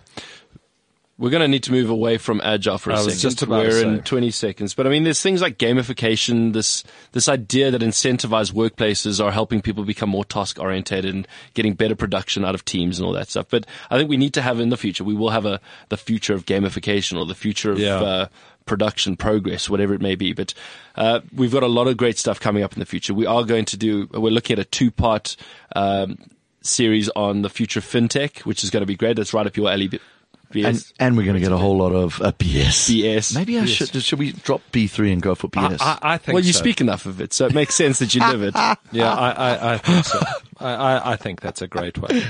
Speaker 4: We're going to need to move away from agile for a
Speaker 5: I was
Speaker 4: second.
Speaker 5: just about
Speaker 4: We're
Speaker 5: say.
Speaker 4: in 20 seconds. But I mean, there's things like gamification, this, this idea that incentivized workplaces are helping people become more task oriented and getting better production out of teams and all that stuff. But I think we need to have in the future, we will have a, the future of gamification or the future of,
Speaker 5: Yeah.
Speaker 4: uh, production progress, whatever it may be. But uh, we've got a lot of great stuff coming up in the future. We are going to do. We're looking at a two-part um, series on the future of fintech, which is going to be great. That's right up your alley. B-
Speaker 6: And, and we're going to get a whole lot of uh, BS.
Speaker 4: BS.
Speaker 6: Maybe I should, should we drop B3 and go for BS?
Speaker 5: I, I think
Speaker 4: well, you
Speaker 5: so.
Speaker 4: speak enough of it, so it makes sense that you live it.
Speaker 5: Yeah, I, I, I think so. I, I, I think that's a great way.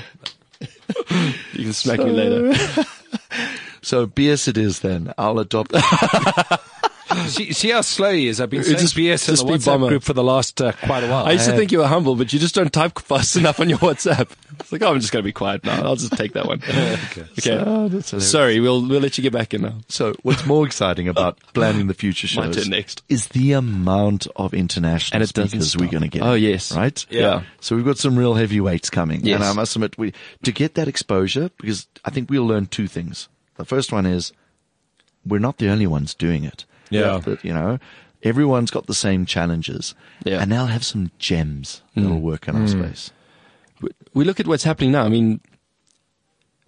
Speaker 4: You can smack me later.
Speaker 6: so BS it is then. I'll adopt.
Speaker 5: see, see how slow he is. I've been saying
Speaker 4: just-
Speaker 5: BS in
Speaker 4: just
Speaker 5: the
Speaker 4: be
Speaker 5: WhatsApp
Speaker 4: bomber.
Speaker 5: group for the last uh, quite a while.
Speaker 4: I used to think you were humble, but you just don't type fast enough on your WhatsApp. It's like, oh, I'm just going to be quiet now. I'll just take that one. okay.
Speaker 6: That's hilarious.
Speaker 4: Sorry, we'll we'll let you get back in now.
Speaker 6: So what's more exciting about planning the future
Speaker 4: My
Speaker 6: shows
Speaker 4: next.
Speaker 6: is the amount of international
Speaker 4: And it doesn't
Speaker 6: speakers we're going to get.
Speaker 4: Oh, yes.
Speaker 6: Right?
Speaker 4: Yeah.
Speaker 6: So we've got some real heavyweights coming.
Speaker 4: Yes.
Speaker 6: And I must admit, we, to get that exposure, because I think we'll learn two things. The first one is we're not the only ones doing it.
Speaker 5: Yeah.
Speaker 6: But, you know, everyone's got the same challenges.
Speaker 4: Yeah.
Speaker 6: And they'll have some gems that'll hmm. work in our hmm. space.
Speaker 4: we look at what's happening now. I mean,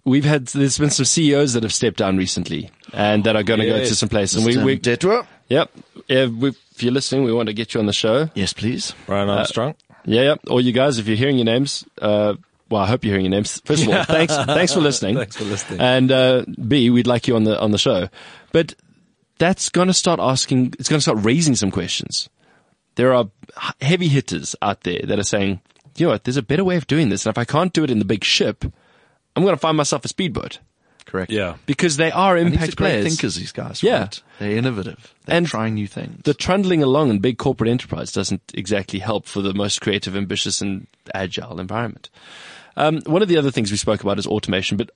Speaker 4: we've had there's been some CEOs that have stepped down recently and that are going to go to some place. And we,
Speaker 6: Mr.
Speaker 4: we
Speaker 6: Detwa?
Speaker 4: yep. Yeah, we, if you're listening, we want to get you on the show.
Speaker 6: Yes, please.
Speaker 5: Brian uh, Armstrong.
Speaker 4: Yeah, yeah. All you guys, if you're hearing your names, uh, well, I hope you're hearing your names. First of all, thanks, thanks for listening.
Speaker 5: Thanks for listening.
Speaker 4: And uh, B, we'd like you on the on the show. But that's going to start asking. It's going to start raising some questions. There are heavy hitters out there that are saying, you know what? There's a better way of doing this, and if I can't do it in the big ship, I'm going to find myself a speedboat
Speaker 6: Correct.
Speaker 5: Yeah.
Speaker 4: because they are
Speaker 6: And these
Speaker 4: impact
Speaker 6: are great
Speaker 4: players.
Speaker 6: thinkers, these guys.
Speaker 4: Yeah.
Speaker 6: Right? They're innovative. They're
Speaker 4: And
Speaker 6: trying new things.
Speaker 4: the trundling along in big corporate enterprise doesn't exactly help for the most creative, ambitious, and agile environment. Um, one of the other things we spoke about is automation, but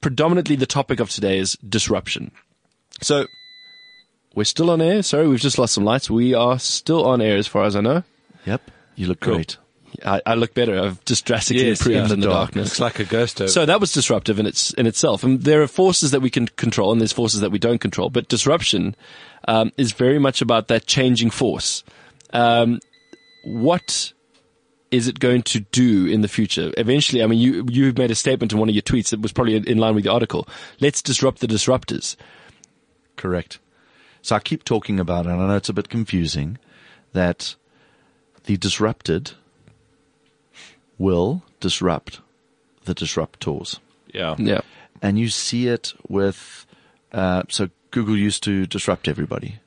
Speaker 4: predominantly the topic of today is disruption. So we're still on air. Sorry, we've just lost some lights. We are still on air as far as I know.
Speaker 6: yep. You look
Speaker 4: Cool.
Speaker 6: great.
Speaker 4: I, I look better. I've just drastically
Speaker 5: Yes,
Speaker 4: improved
Speaker 5: yeah.
Speaker 4: in the
Speaker 6: Dark.
Speaker 4: darkness.
Speaker 5: Looks like a ghost. Over.
Speaker 4: So that was disruptive in its in itself, and there are forces that we can control, and there's forces that we don't control. But disruption um, is very much about that changing force. Um, what is it going to do in the future? Eventually, I mean, you you made a statement in one of your tweets that was probably in line with the article. Let's disrupt the disruptors.
Speaker 6: Correct. So I keep talking about it, and I know it's a bit confusing, that the disrupted will disrupt the disruptors.
Speaker 5: yeah.
Speaker 4: Yeah,
Speaker 6: And you see it with, uh, so Google used to disrupt everybody.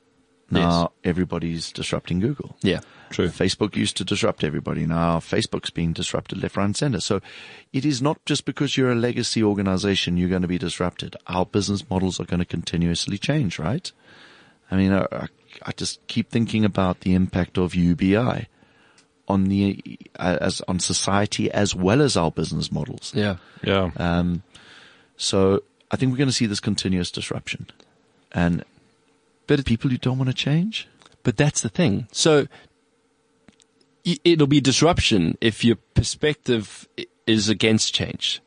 Speaker 6: Now everybody's disrupting Google.
Speaker 4: yeah,
Speaker 5: True.
Speaker 6: Facebook used to disrupt everybody. Now Facebook's being disrupted left, right, and center. So it is not just because you're a legacy organization you're going to be disrupted. Our business models are going to continuously change, right? I mean, I, I- I just keep thinking about the impact of UBI on the uh, as on society as well as our business models.
Speaker 4: yeah.
Speaker 5: Yeah.
Speaker 6: Um, so I think we're going to see this continuous disruption, and but people who don't want to change,
Speaker 4: But that's the thing. So it'll be disruption if your perspective is against change.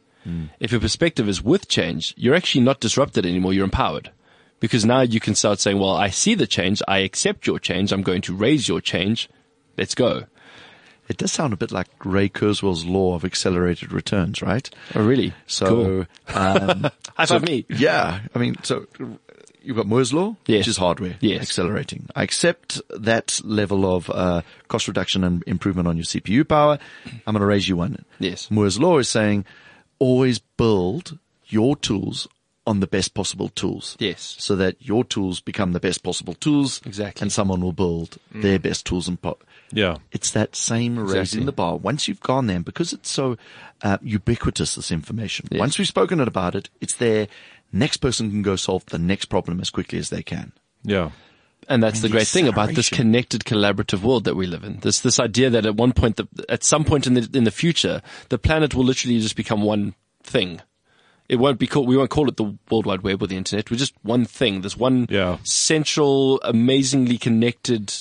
Speaker 4: If your perspective is with change, you're actually not disrupted anymore. You're empowered because now you can start saying, well, I see the change. I accept your change. I'm going to raise your change. Let's go.
Speaker 6: it does sound a bit like Ray Kurzweil's law of accelerated returns, right?
Speaker 4: Oh, really?
Speaker 6: So, um,
Speaker 4: High
Speaker 6: so-
Speaker 4: five me.
Speaker 6: Yeah, I mean, so you've got Moore's law,
Speaker 4: Yes.
Speaker 6: which is hardware,
Speaker 4: Yes.
Speaker 6: accelerating. I accept that level of uh, cost reduction and improvement on your CPU power. I'm going to raise you one.
Speaker 4: Yes.
Speaker 6: Moore's law is saying always build your tools on the best possible tools.
Speaker 4: Yes.
Speaker 6: So that your tools become the best possible tools.
Speaker 4: Exactly.
Speaker 6: And someone will build their best tools and po-
Speaker 5: Yeah.
Speaker 6: it's that same
Speaker 4: Exactly.
Speaker 6: raising the bar. Once you've gone there, and because it's so uh, ubiquitous, this information. Once we've spoken about it, it's there. Next person can go solve the next problem as quickly as they can.
Speaker 5: Yeah.
Speaker 4: And that's the
Speaker 6: the
Speaker 4: great thing about this connected, collaborative world that we live in. This this idea that at one point, the, at some point in the in the future, the planet will literally just become one thing. It won't be called. We won't call it the World Wide Web or the Internet. We're just one thing. There's one
Speaker 5: Yeah.
Speaker 4: central, amazingly connected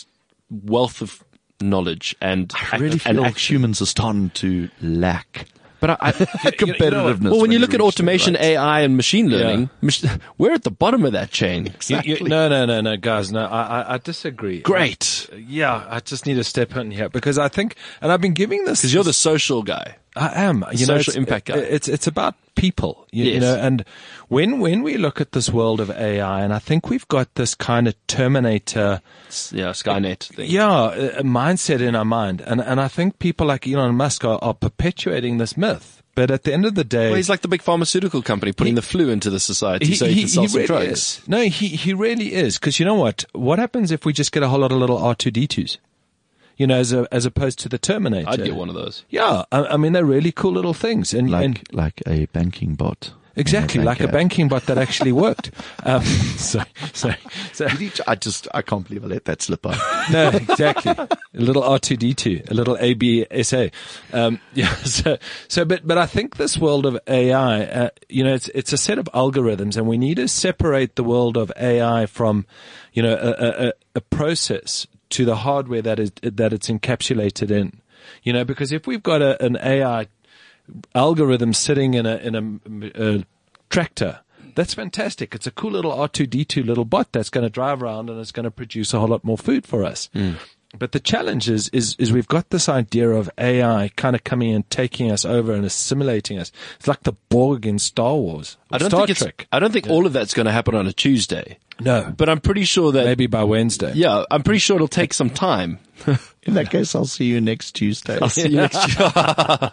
Speaker 4: wealth of knowledge and
Speaker 6: I really
Speaker 4: and
Speaker 6: feel
Speaker 4: action.
Speaker 6: humans are starting to lack
Speaker 4: But I, I,
Speaker 6: competitiveness.
Speaker 4: well, when you look at automation,
Speaker 6: right-
Speaker 4: AI, and machine learning, mach- we're at the bottom of that chain.
Speaker 5: You- you- no, no, no, no, guys. No, I, I, I disagree.
Speaker 4: Great, uh,
Speaker 5: Yeah, I just need to step in here because I think, and I've been giving this
Speaker 4: because you're the social guy.
Speaker 5: I am. You know,
Speaker 4: social
Speaker 5: it's,
Speaker 4: impact
Speaker 5: it- It's it's about people. You, you know, and when when we look at this world of AI, and I think we've got this kind of Terminator,
Speaker 4: Yeah, Skynet thing.
Speaker 5: yeah, mindset in our mind, and and I think people like Elon Musk are, are perpetuating this myth. But at the end of the day,
Speaker 4: Well, he's like the big pharmaceutical company putting the flu into the society so he, can sell some
Speaker 5: really
Speaker 4: drugs.
Speaker 5: is. No, he he really is. Because you know what? What happens if we just get a whole lot of little R two D twos? You know, as a, as opposed to the Terminator.
Speaker 4: I'd get one of those.
Speaker 5: Yeah, I, I mean they're really cool little things, and,
Speaker 6: like
Speaker 5: and
Speaker 6: like a banking bot.
Speaker 5: exactly like a
Speaker 6: bank app.
Speaker 5: banking bot that actually worked. Um, so, so, so
Speaker 6: Did he j- I just I can't believe I let that slip by.
Speaker 5: no, exactly. A little R two D two, a little ABSA. Um, yeah. So, so, but, but I think this world of AI, uh, you know, it's it's a set of algorithms, and we need to separate the world of AI from, you know, a, a, a- a process to the hardware that is that it's encapsulated in. You know, because if we've got a, an AI algorithm sitting in a in a, a tractor. That's fantastic. It's a cool little R2D2 little bot that's going to drive around and it's going to produce a whole lot more food for us. Hmm. But the challenge is, is, is we've got this idea of AI kind of coming and taking us over and assimilating us. It's like the Borg in Star Wars.
Speaker 4: I don't
Speaker 5: Star
Speaker 4: think it's,
Speaker 5: Trek.
Speaker 4: I don't think all of that's going to happen on a Tuesday.
Speaker 5: No.
Speaker 4: But I'm pretty sure that
Speaker 5: Maybe by Wednesday.
Speaker 4: yeah, I'm pretty sure it'll take some time.
Speaker 6: In that case, I'll see you next Tuesday.
Speaker 4: I'll see you next year.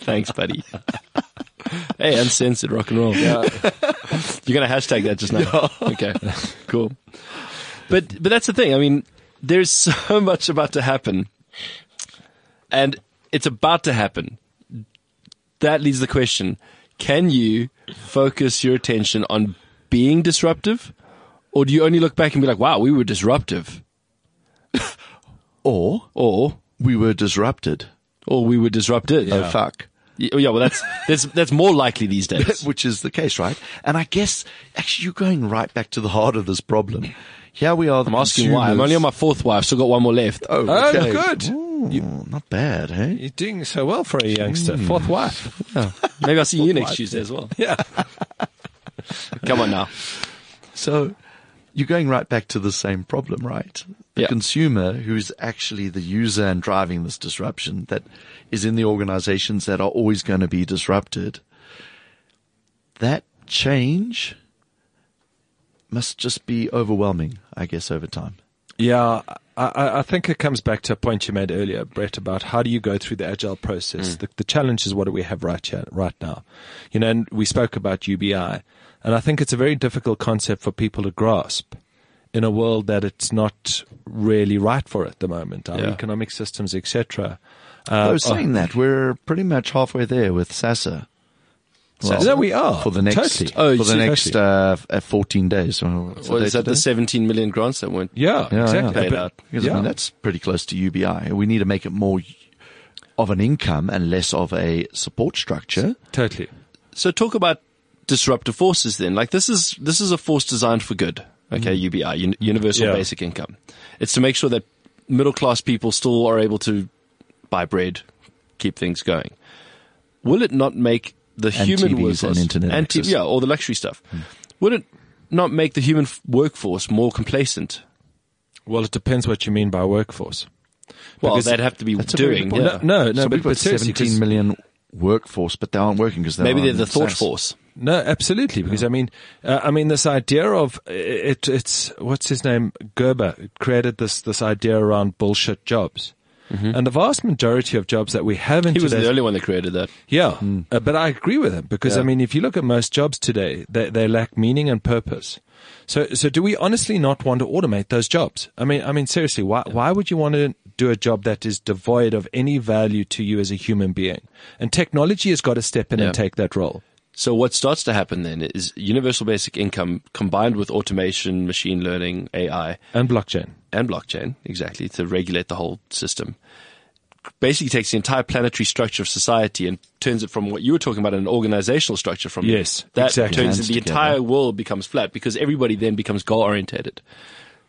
Speaker 4: Thanks, buddy. hey, uncensored rock and roll. You're gonna hashtag that just now. Okay, cool. But but that's the thing. I mean, there's so much about to happen, and it's about to happen. That leads the question: Can you focus your attention on being disruptive, or do you only look back and be like, "Wow, we were disruptive,"
Speaker 6: Or
Speaker 4: or
Speaker 6: we were disrupted.
Speaker 4: or we were disrupted?
Speaker 6: Oh fuck.
Speaker 4: Yeah, oh, yeah, well, that's that's that's more likely these days.
Speaker 6: Which is the case, right? And I guess actually you're going right back to the heart of this problem. Here we are. The
Speaker 4: I'm asking why. I'm only on my fourth wife, still got one more left.
Speaker 6: Oh,
Speaker 5: Oh, good.
Speaker 6: Ooh, not bad, hey?
Speaker 5: You're doing so well for a youngster. Fourth wife.
Speaker 4: Maybe I'll see you next Tuesday as well.
Speaker 5: Yeah.
Speaker 4: Come on now.
Speaker 6: So you're going right back to the same problem, right? The
Speaker 4: Yeah.
Speaker 6: consumer who's actually the user and driving this disruption that is in the organizations that are always going to be disrupted. That change must just be overwhelming, I guess, over time.
Speaker 5: Yeah, I, I I think it comes back to a point you made earlier, Brett, about how do you go through the agile process. The, the challenge is what do we have right here, right now? You know, and we spoke about UBI, and I think it's a very difficult concept for people to grasp in a world that it's not really right for at the moment. Our
Speaker 4: Yeah.
Speaker 5: economic systems, etc.
Speaker 6: I
Speaker 5: Uh,
Speaker 6: was saying that we're pretty much halfway there with SASSA.
Speaker 5: Well, there we are.
Speaker 6: for the next
Speaker 5: Totally.
Speaker 4: Oh,
Speaker 6: for the
Speaker 4: see-
Speaker 6: next uh, 14 days. So
Speaker 4: Well, is that the 17 million grants that went?
Speaker 5: yeah,
Speaker 6: Yeah,
Speaker 5: exactly.
Speaker 6: yeah.
Speaker 4: Paid
Speaker 5: But-
Speaker 4: out.
Speaker 6: Because I
Speaker 5: yeah.
Speaker 6: mean that's pretty close to UBI. We need to make it more of an income and less of a support structure.
Speaker 5: totally.
Speaker 4: So talk about disruptive forces then. Like this is this is a force designed for good. Okay, UBI, Un- Universal
Speaker 5: Yeah.
Speaker 4: Basic Income. It's to make sure that middle class people still are able to buy bread, keep things going. Will it not make the
Speaker 6: And
Speaker 4: human
Speaker 6: TVs and
Speaker 4: workforce
Speaker 6: internet
Speaker 4: and
Speaker 6: access.
Speaker 4: yeah, all the luxury stuff? Would it not make the human f- workforce more complacent?
Speaker 5: Well, it depends what you mean by workforce.
Speaker 4: Well,
Speaker 5: Because-
Speaker 4: they'd have to be
Speaker 6: That's a very
Speaker 4: doing. Yeah.
Speaker 6: point.
Speaker 5: No, no,
Speaker 6: so
Speaker 5: but,
Speaker 6: we've
Speaker 5: but
Speaker 6: got
Speaker 5: seriously, 'cause-
Speaker 6: 17 million workforce, but they aren't working because
Speaker 4: Maybe they're the thought force.
Speaker 5: No, absolutely. Because I mean, uh, I mean, this idea of it, it's what's his name, Graeber created this this idea around bullshit jobs, and the vast majority of jobs that we have in
Speaker 4: Mm-hmm. He was the only one that created that.
Speaker 5: yeah, uh, but I agree with him because I mean, if you look at most jobs today, they they lack meaning and purpose. So, so do we honestly not want to automate those jobs? I mean, I mean, seriously, why why would you want to do a job that is devoid of any value to you as a human being? And technology has got to step in
Speaker 4: Yeah.
Speaker 5: and take that role.
Speaker 4: So what starts to happen then is universal basic income combined with automation, machine learning, AI,
Speaker 5: And blockchain.
Speaker 4: and blockchain, exactly, to regulate the whole system, basically takes the entire planetary structure of society and turns it from what you were talking about an organizational structure from
Speaker 5: Yes,
Speaker 4: that
Speaker 5: exactly.
Speaker 4: turns
Speaker 6: Hands
Speaker 4: the
Speaker 6: together.
Speaker 4: entire world becomes flat because everybody then becomes goal orientated.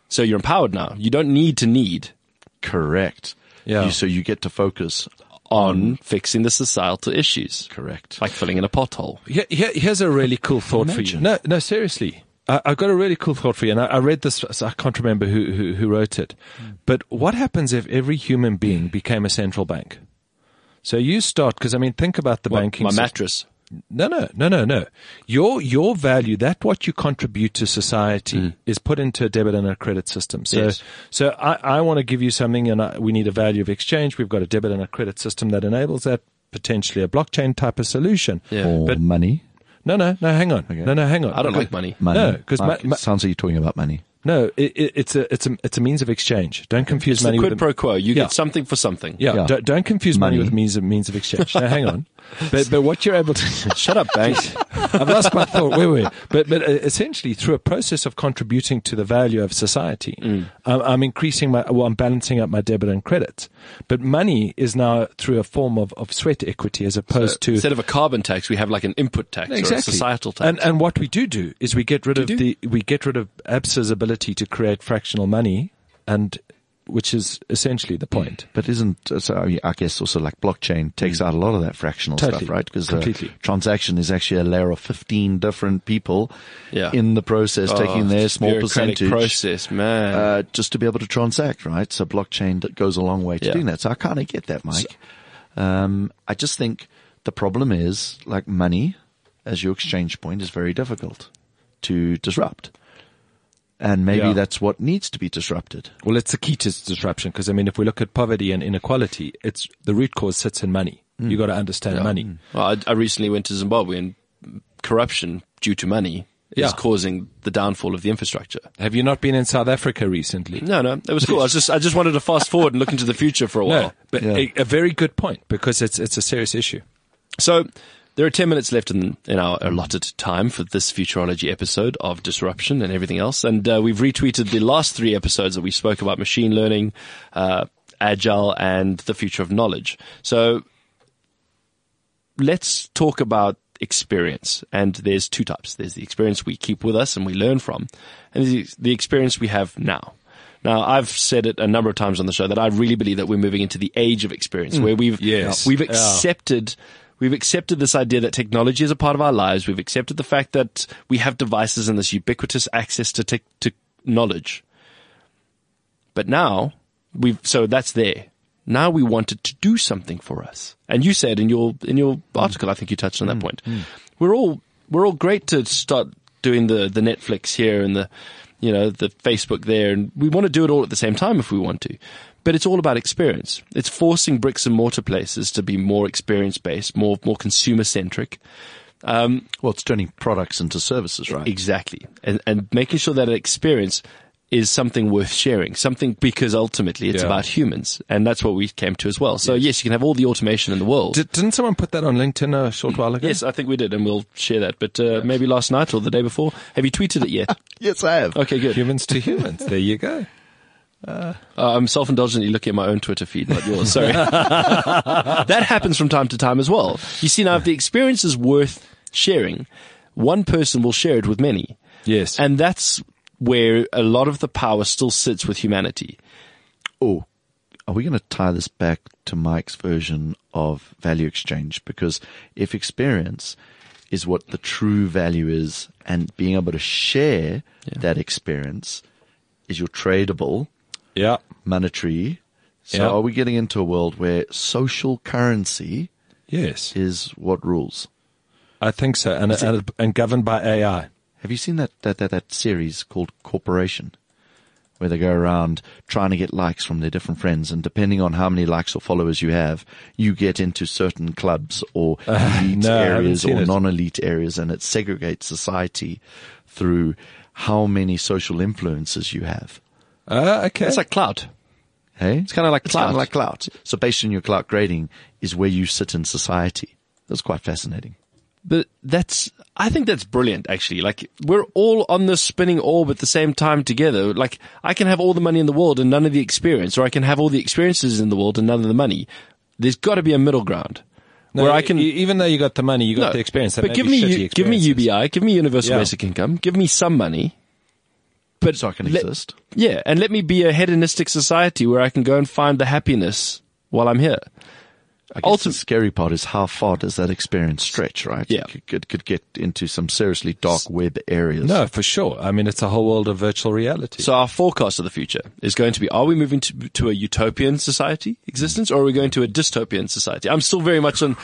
Speaker 4: So you're empowered now. You don't need to need
Speaker 6: Correct.
Speaker 5: Yeah.
Speaker 6: You- so you get to focus.
Speaker 4: On fixing the societal issues.
Speaker 6: Correct.
Speaker 4: Like filling in a pothole.
Speaker 5: Here, here, here's a really cool thought for you. No, no, seriously. I, I've got a really cool thought for you, and I, I read this. so I can't remember who, who who wrote it, hmm. but what happens if every human being became a central bank? So you start because I mean, think about the
Speaker 4: What,
Speaker 5: banking.
Speaker 4: my
Speaker 5: system.
Speaker 4: mattress.
Speaker 5: No, no, no, no, no. Your your value, that what you contribute to society, hmm. is put into a debit and a credit system. So,
Speaker 4: Yes.
Speaker 5: so I, I want to give you something, and I, we need a value of exchange. We've got a debit and a credit system that enables that. Potentially a blockchain type of solution.
Speaker 4: Yeah.
Speaker 6: Or
Speaker 5: But
Speaker 6: money.
Speaker 5: no, no, no. Hang on. No, no. Hang on.
Speaker 4: I don't
Speaker 5: Because-
Speaker 4: like money.
Speaker 6: Money.
Speaker 5: No, because
Speaker 6: Like,
Speaker 5: ma- ma-
Speaker 6: sounds like you're talking about money.
Speaker 5: No, it, it, it's a it's a it's a means of exchange. Don't confuse
Speaker 4: It's the
Speaker 5: money
Speaker 4: quid
Speaker 5: with
Speaker 4: pro quo. You
Speaker 5: Yeah.
Speaker 4: get something for something.
Speaker 5: Yeah,
Speaker 6: Yeah.
Speaker 5: Don't, don't confuse money,
Speaker 6: Money.
Speaker 5: with means of means of exchange. Now, hang on, but but what you're able to
Speaker 4: Shut up, bank.
Speaker 5: I've lost my thought. Wait, wait. But but uh, essentially, through a process of contributing to the value of society,
Speaker 4: Mm.
Speaker 5: I'm, I'm increasing my. Well, I'm balancing up my debit and credit. But money is now through a form of, of sweat equity as opposed to
Speaker 4: Instead of a carbon tax, we have like an input tax or a societal tax.
Speaker 5: and and what we do do is we get rid of
Speaker 4: you
Speaker 5: the we get rid of ABSA's ability to create fractional money, and which is essentially the point.
Speaker 6: But isn't, uh, so I mean, I guess also like blockchain takes out a lot of that fractional
Speaker 5: Totally.
Speaker 6: stuff, right? Because
Speaker 5: Completely.
Speaker 6: transaction is actually a layer of 15 different people
Speaker 4: Yeah.
Speaker 6: in the process taking their small percentage.
Speaker 4: process, man.
Speaker 6: Uh, just to be able to transact, right? So blockchain that goes a long way to
Speaker 4: Yeah.
Speaker 6: doing that. So I kind of get that, Mike. um, I just think the problem is like money as your exchange point is very difficult to disrupt. And maybe
Speaker 5: Yeah.
Speaker 6: that's what needs to be disrupted.
Speaker 5: Well, it's the key to disruption because I mean, if we look at poverty and inequality, it's the root cause sits in money. Mm. You got to understand money. Mm.
Speaker 4: Well, I, I recently went to Zimbabwe and corruption due to money is
Speaker 5: Yeah.
Speaker 4: causing the downfall of the infrastructure.
Speaker 5: Have you not been in South Africa recently?
Speaker 4: No, no, it was cool. I was just, I just wanted to fast forward and look into the future for a while.
Speaker 5: No, but
Speaker 6: Yeah.
Speaker 5: a, a very good point because it's it's a serious issue.
Speaker 4: So there are 10 minutes left in, in our allotted time for this futurology episode of disruption and everything else. And uh, we've retweeted the last three episodes that we spoke about machine learning, uh, agile and the future of knowledge. So let's talk about experience. And there's two types. There's the experience we keep with us and we learn from, and the, the experience we have now. Now, I've said it a number of times on the show that I really believe that we're moving into the age of experience where we've,
Speaker 5: Yes.
Speaker 4: we've accepted, we've accepted this idea that technology is a part of our lives. We've accepted the fact that we have devices and this ubiquitous access to tech to knowledge. But now we've, so that's there. Now we want it to do something for us. And you said in your, in your article, I think you touched on that mm, point. Mm. We're all, we're all great to start doing the, the Netflix here and the, you know, the Facebook there. And we want to do it all at the same time if we want to. But it's all about experience. It's forcing bricks and mortar places to be more experience based, more, more consumer centric.
Speaker 6: Well, it's turning products into services, right?
Speaker 4: Exactly. And, and making sure that experience is something worth sharing, something because ultimately it's
Speaker 5: Yeah.
Speaker 4: about humans. And that's what we came to as well. So yes, you can have all the automation in the world.
Speaker 5: Did, didn't someone put that on LinkedIn a short while ago?
Speaker 4: Yes, I think we did, and we'll share that. But uh, maybe last night or the day before. Have you tweeted it yet?
Speaker 6: Yes, I have.
Speaker 4: Okay, good.
Speaker 5: Humans to humans. there you go.
Speaker 4: Uh, I'm self-indulgently looking at my own Twitter feed, not yours. Sorry. that happens from time to time as well. You see, now if the experience is worth sharing, one person will share it with many.
Speaker 5: Yes.
Speaker 4: And that's where a lot of the power still sits with humanity.
Speaker 6: Oh, are we going to tie this back to Mike's version of value exchange? Because if experience is what the true value is and being able to share that experience is your tradable
Speaker 5: yeah.
Speaker 6: monetary. So
Speaker 5: Yeah.
Speaker 6: are we getting into a world where social currency
Speaker 5: Yes.
Speaker 6: is what rules?
Speaker 5: I think so. And, and, and governed by AI.
Speaker 6: Have you seen that, that, that, that series called Corporation? Where they go around trying to get likes from their different friends, and depending on how many likes or followers you have, you get into certain clubs or elite
Speaker 5: no,
Speaker 6: areas or
Speaker 5: it.
Speaker 6: non-elite areas, and it segregates society through how many social influences you have.
Speaker 5: Uh, okay.
Speaker 4: It's like clout.
Speaker 6: Hey,
Speaker 4: It's kinda like
Speaker 6: it's kind of like clout. So based on your clout grading is where you sit in society. That's quite fascinating.
Speaker 4: But that's, I think that's brilliant actually. Like we're all on this spinning orb at the same time together. Like I can have all the money in the world and none of the experience, or I can have all the experiences in the world and none of the money. There's got to be a middle ground
Speaker 5: No,
Speaker 4: where I can.
Speaker 5: even though you got the money, you got
Speaker 4: No,
Speaker 5: the experience. that
Speaker 4: but give me give me. UBI, give me universal
Speaker 5: Yeah.
Speaker 4: basic income, give me some money. But
Speaker 6: So I can
Speaker 4: let-
Speaker 6: exist.
Speaker 4: Yeah, and let me be a hedonistic society where I can go and find the happiness while I'm here.
Speaker 6: I guess
Speaker 4: Ultim-
Speaker 6: the scary part is how far does that experience stretch, right?
Speaker 4: Yeah.
Speaker 6: It could, could get into some seriously dark web areas.
Speaker 5: No, for sure. I mean, it's a whole world of virtual reality.
Speaker 4: So our forecast of the future is going to be: Are we moving to, to a utopian society existence, or are we going to a dystopian society? I'm still very much on.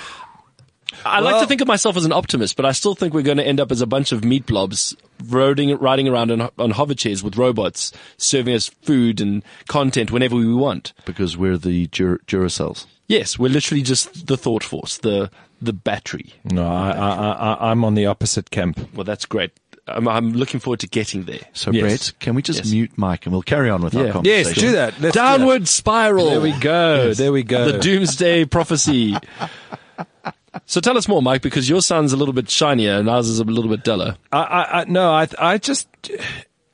Speaker 4: I like to think of myself as an optimist, but I still think we're going to end up as a bunch of meat blobs riding, riding around on, on hover chairs with robots serving us food and content whenever we want.
Speaker 6: Because we're the Dur- Duracells.
Speaker 4: Yes, we're literally just the thought force, the the battery.
Speaker 5: no, I, I, I, I'm on the opposite camp.
Speaker 4: Well, that's great. I'm, I'm looking forward to getting there.
Speaker 6: So,
Speaker 5: Yes.
Speaker 6: Brett, can we just
Speaker 4: Yes.
Speaker 6: mute Mike and we'll carry on with our
Speaker 4: Yeah.
Speaker 6: conversation?
Speaker 5: Yes, do that. Let's do that.
Speaker 4: Downward spiral.
Speaker 5: There we go. There we go.
Speaker 4: The doomsday prophecy. So tell us more, Mike, because your son's a little bit shinier and ours is a little bit duller.
Speaker 5: I, I, I no, I, I just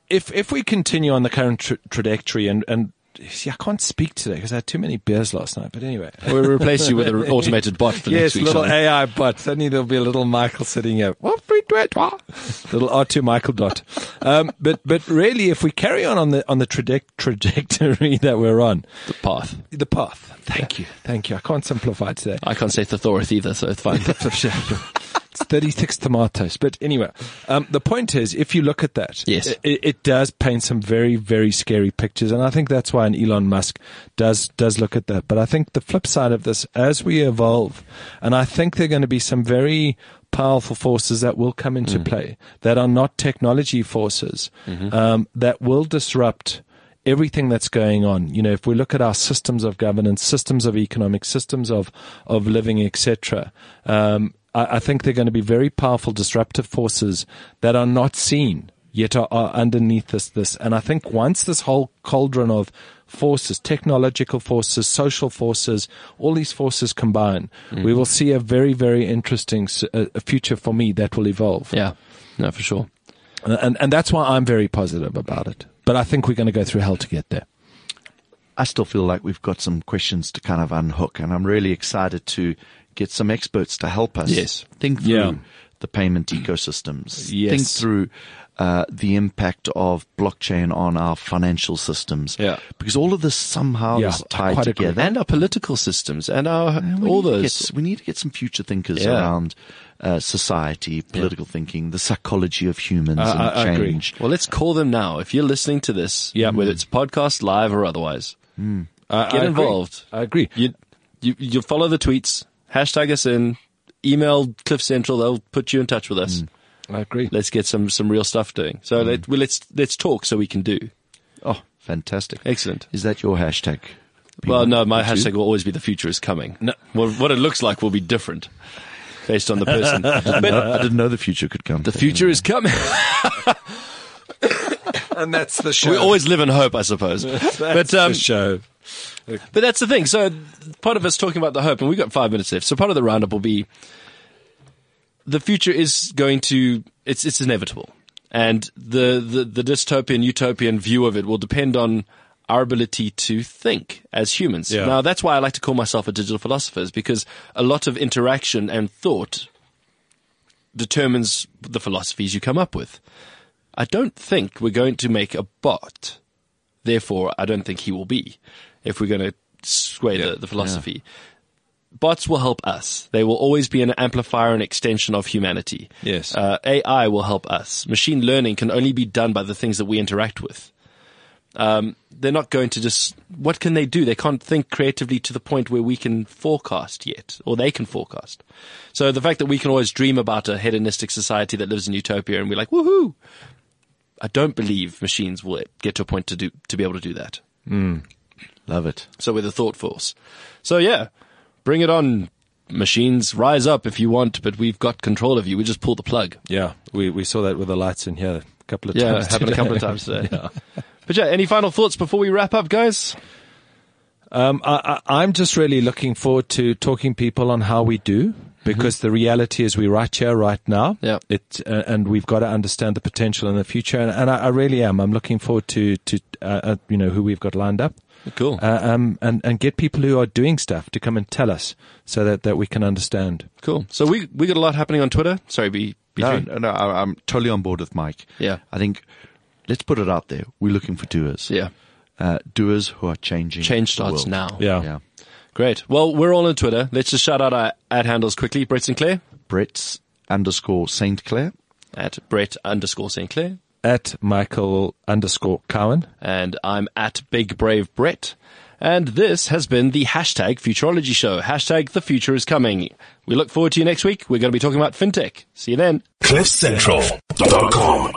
Speaker 5: if if we continue on the current tra- trajectory and and see, I can't speak today because I had too many beers last night. But anyway,
Speaker 4: We'll replace you with an automated bot for
Speaker 5: yes,
Speaker 4: next week.
Speaker 5: little
Speaker 4: shall?
Speaker 5: AI bot. Suddenly there'll be a little Michael sitting here. What free tweet? what? Little R two Michael dot. Um, but but really, if we carry on on the on the traje- trajectory that we're on,
Speaker 4: the path.
Speaker 5: the path. Thank you, thank you. I can't simplify today.
Speaker 4: I can't say Thorith either, so it's fine.
Speaker 5: It's 36 tomatoes. But anyway, um, the point is, if you look at that,
Speaker 4: Yes.
Speaker 5: it, it does paint some very, very scary pictures. And I think that's why an Elon Musk does, does look at that. But I think the flip side of this, as we evolve, and I think there are going to be some very powerful forces that will come into play that are not technology forces, um, that will disrupt everything that's going on. You know, if we look at our systems of governance, systems of economic, systems of, of living, etc., um, I, I think they're going to be very powerful disruptive forces that are not seen yet are, are underneath this, this. And I think once this whole cauldron of forces, technological forces, social forces, all these forces combine, we mm-hmm. will see a very, very interesting uh, a future for me that will evolve.
Speaker 4: yeah, no, for sure.
Speaker 5: Uh, and, and that's why I'm very positive about it. But I think we're going to go through hell to get there.
Speaker 6: I still feel like we've got some questions to kind of unhook, and I'm really excited to get some experts to help us
Speaker 4: Yes.
Speaker 6: think through
Speaker 5: Yeah.
Speaker 6: the payment ecosystems,
Speaker 4: Yes.
Speaker 6: think through uh, the impact of blockchain on our financial systems.
Speaker 4: Yeah.
Speaker 6: Because all of this somehow
Speaker 5: Yeah,
Speaker 6: is tied
Speaker 5: quite agree.
Speaker 6: together.
Speaker 4: And our political systems and our
Speaker 6: we
Speaker 4: all those.
Speaker 6: get- we need to get some future thinkers
Speaker 4: Yeah.
Speaker 6: around uh, society, political thinking, the psychology of humans,
Speaker 5: I-
Speaker 6: and
Speaker 5: I- I agree.
Speaker 4: Well, let's call them now. If you're listening to this,
Speaker 5: Yeah.
Speaker 4: whether it's podcast, live, or otherwise, Mm.
Speaker 5: I,
Speaker 4: get
Speaker 5: I agree.
Speaker 4: involved.
Speaker 5: I agree.
Speaker 4: You, you you follow the tweets, hashtag us in, email Cliff Central. They'll put you in touch with us. Mm.
Speaker 5: I agree.
Speaker 4: Let's get some some real stuff doing. So mm. let, well, let's let's talk so we can do.
Speaker 6: Oh, fantastic.
Speaker 4: Excellent.
Speaker 6: Is that your hashtag?
Speaker 4: Well, no, my
Speaker 6: Would you?
Speaker 4: hashtag will always be the future is coming. No, well, what it looks like will be different based on the person. but
Speaker 6: I didn't know the future could come.
Speaker 4: the future is coming.
Speaker 5: And that's the show.
Speaker 4: we always live in hope, I suppose. but um,
Speaker 5: the show.
Speaker 4: But that's the thing. So part of us talking about the hope, and we've got five minutes left. So part of the roundup will be the future is going to it's it's inevitable, and the the, the dystopian utopian view of it will depend on our ability to think as humans.
Speaker 5: Yeah.
Speaker 4: Now that's why I like to call myself a digital philosopher, is because a lot of interaction and thought determines the philosophies you come up with. I don't think we're going to make a bot Therefore, I don't think he will be if we're going to sway the, the philosophy. Bots will help us. They will always be an amplifier and extension of humanity.
Speaker 5: Yes.
Speaker 4: Uh, AI will help us. Machine learning can only be done by the things that we interact with. Um, they're not going to just, what can they do? They can't think creatively to the point where we can forecast yet, or they can forecast. So the fact that we can always dream about a hedonistic society that lives in utopia and we're like, woohoo! I don't believe machines will get to a point to do, to be able to do that.
Speaker 6: Love it.
Speaker 4: So we're the thought force. So yeah, bring it on. Machines, rise up if you want, but we've got control of you. We just pull the plug.
Speaker 5: Yeah, we, we saw that with the lights in here a couple of
Speaker 4: Yeah,
Speaker 5: times.
Speaker 4: happened a couple of times today. But yeah, any final thoughts before we wrap up, guys?
Speaker 5: Um, I, I, I'm just really looking forward to talking people on how we do because the reality is we're right here, right now.
Speaker 4: Yeah.
Speaker 5: It uh, and we've got to understand the potential in the future, and, and I, I really am. I'm looking forward to to uh, uh, you know who we've got lined up.
Speaker 4: Cool.
Speaker 5: Uh, um, and and get people who are doing stuff to come and tell us so that, that we can understand.
Speaker 4: Cool. So we we got a lot happening on Twitter. Sorry, B.
Speaker 6: No, no, no, I- I'm totally on board with Mike.
Speaker 4: Yeah.
Speaker 6: I think let's put it out there. We're looking for doers.
Speaker 4: Yeah.
Speaker 6: Uh, doers who are changing.
Speaker 4: Change
Speaker 6: the
Speaker 4: starts
Speaker 6: world.
Speaker 4: now.
Speaker 5: Yeah.
Speaker 6: Yeah.
Speaker 4: Great. Well, we're all on Twitter. Let's just shout out our ad handles quickly. Brett Sinclair
Speaker 6: Brett's underscore Saint Clair.
Speaker 4: at Brett underscore St. Clair.
Speaker 5: At Michael underscore Cowan.
Speaker 4: And I'm at Big Brave Brett. And this has been the hashtag Futurology Show. Hashtag the future is coming. We look forward to you next week. We're going to be talking about fintech. See you then.
Speaker 2: CliffCentral.com.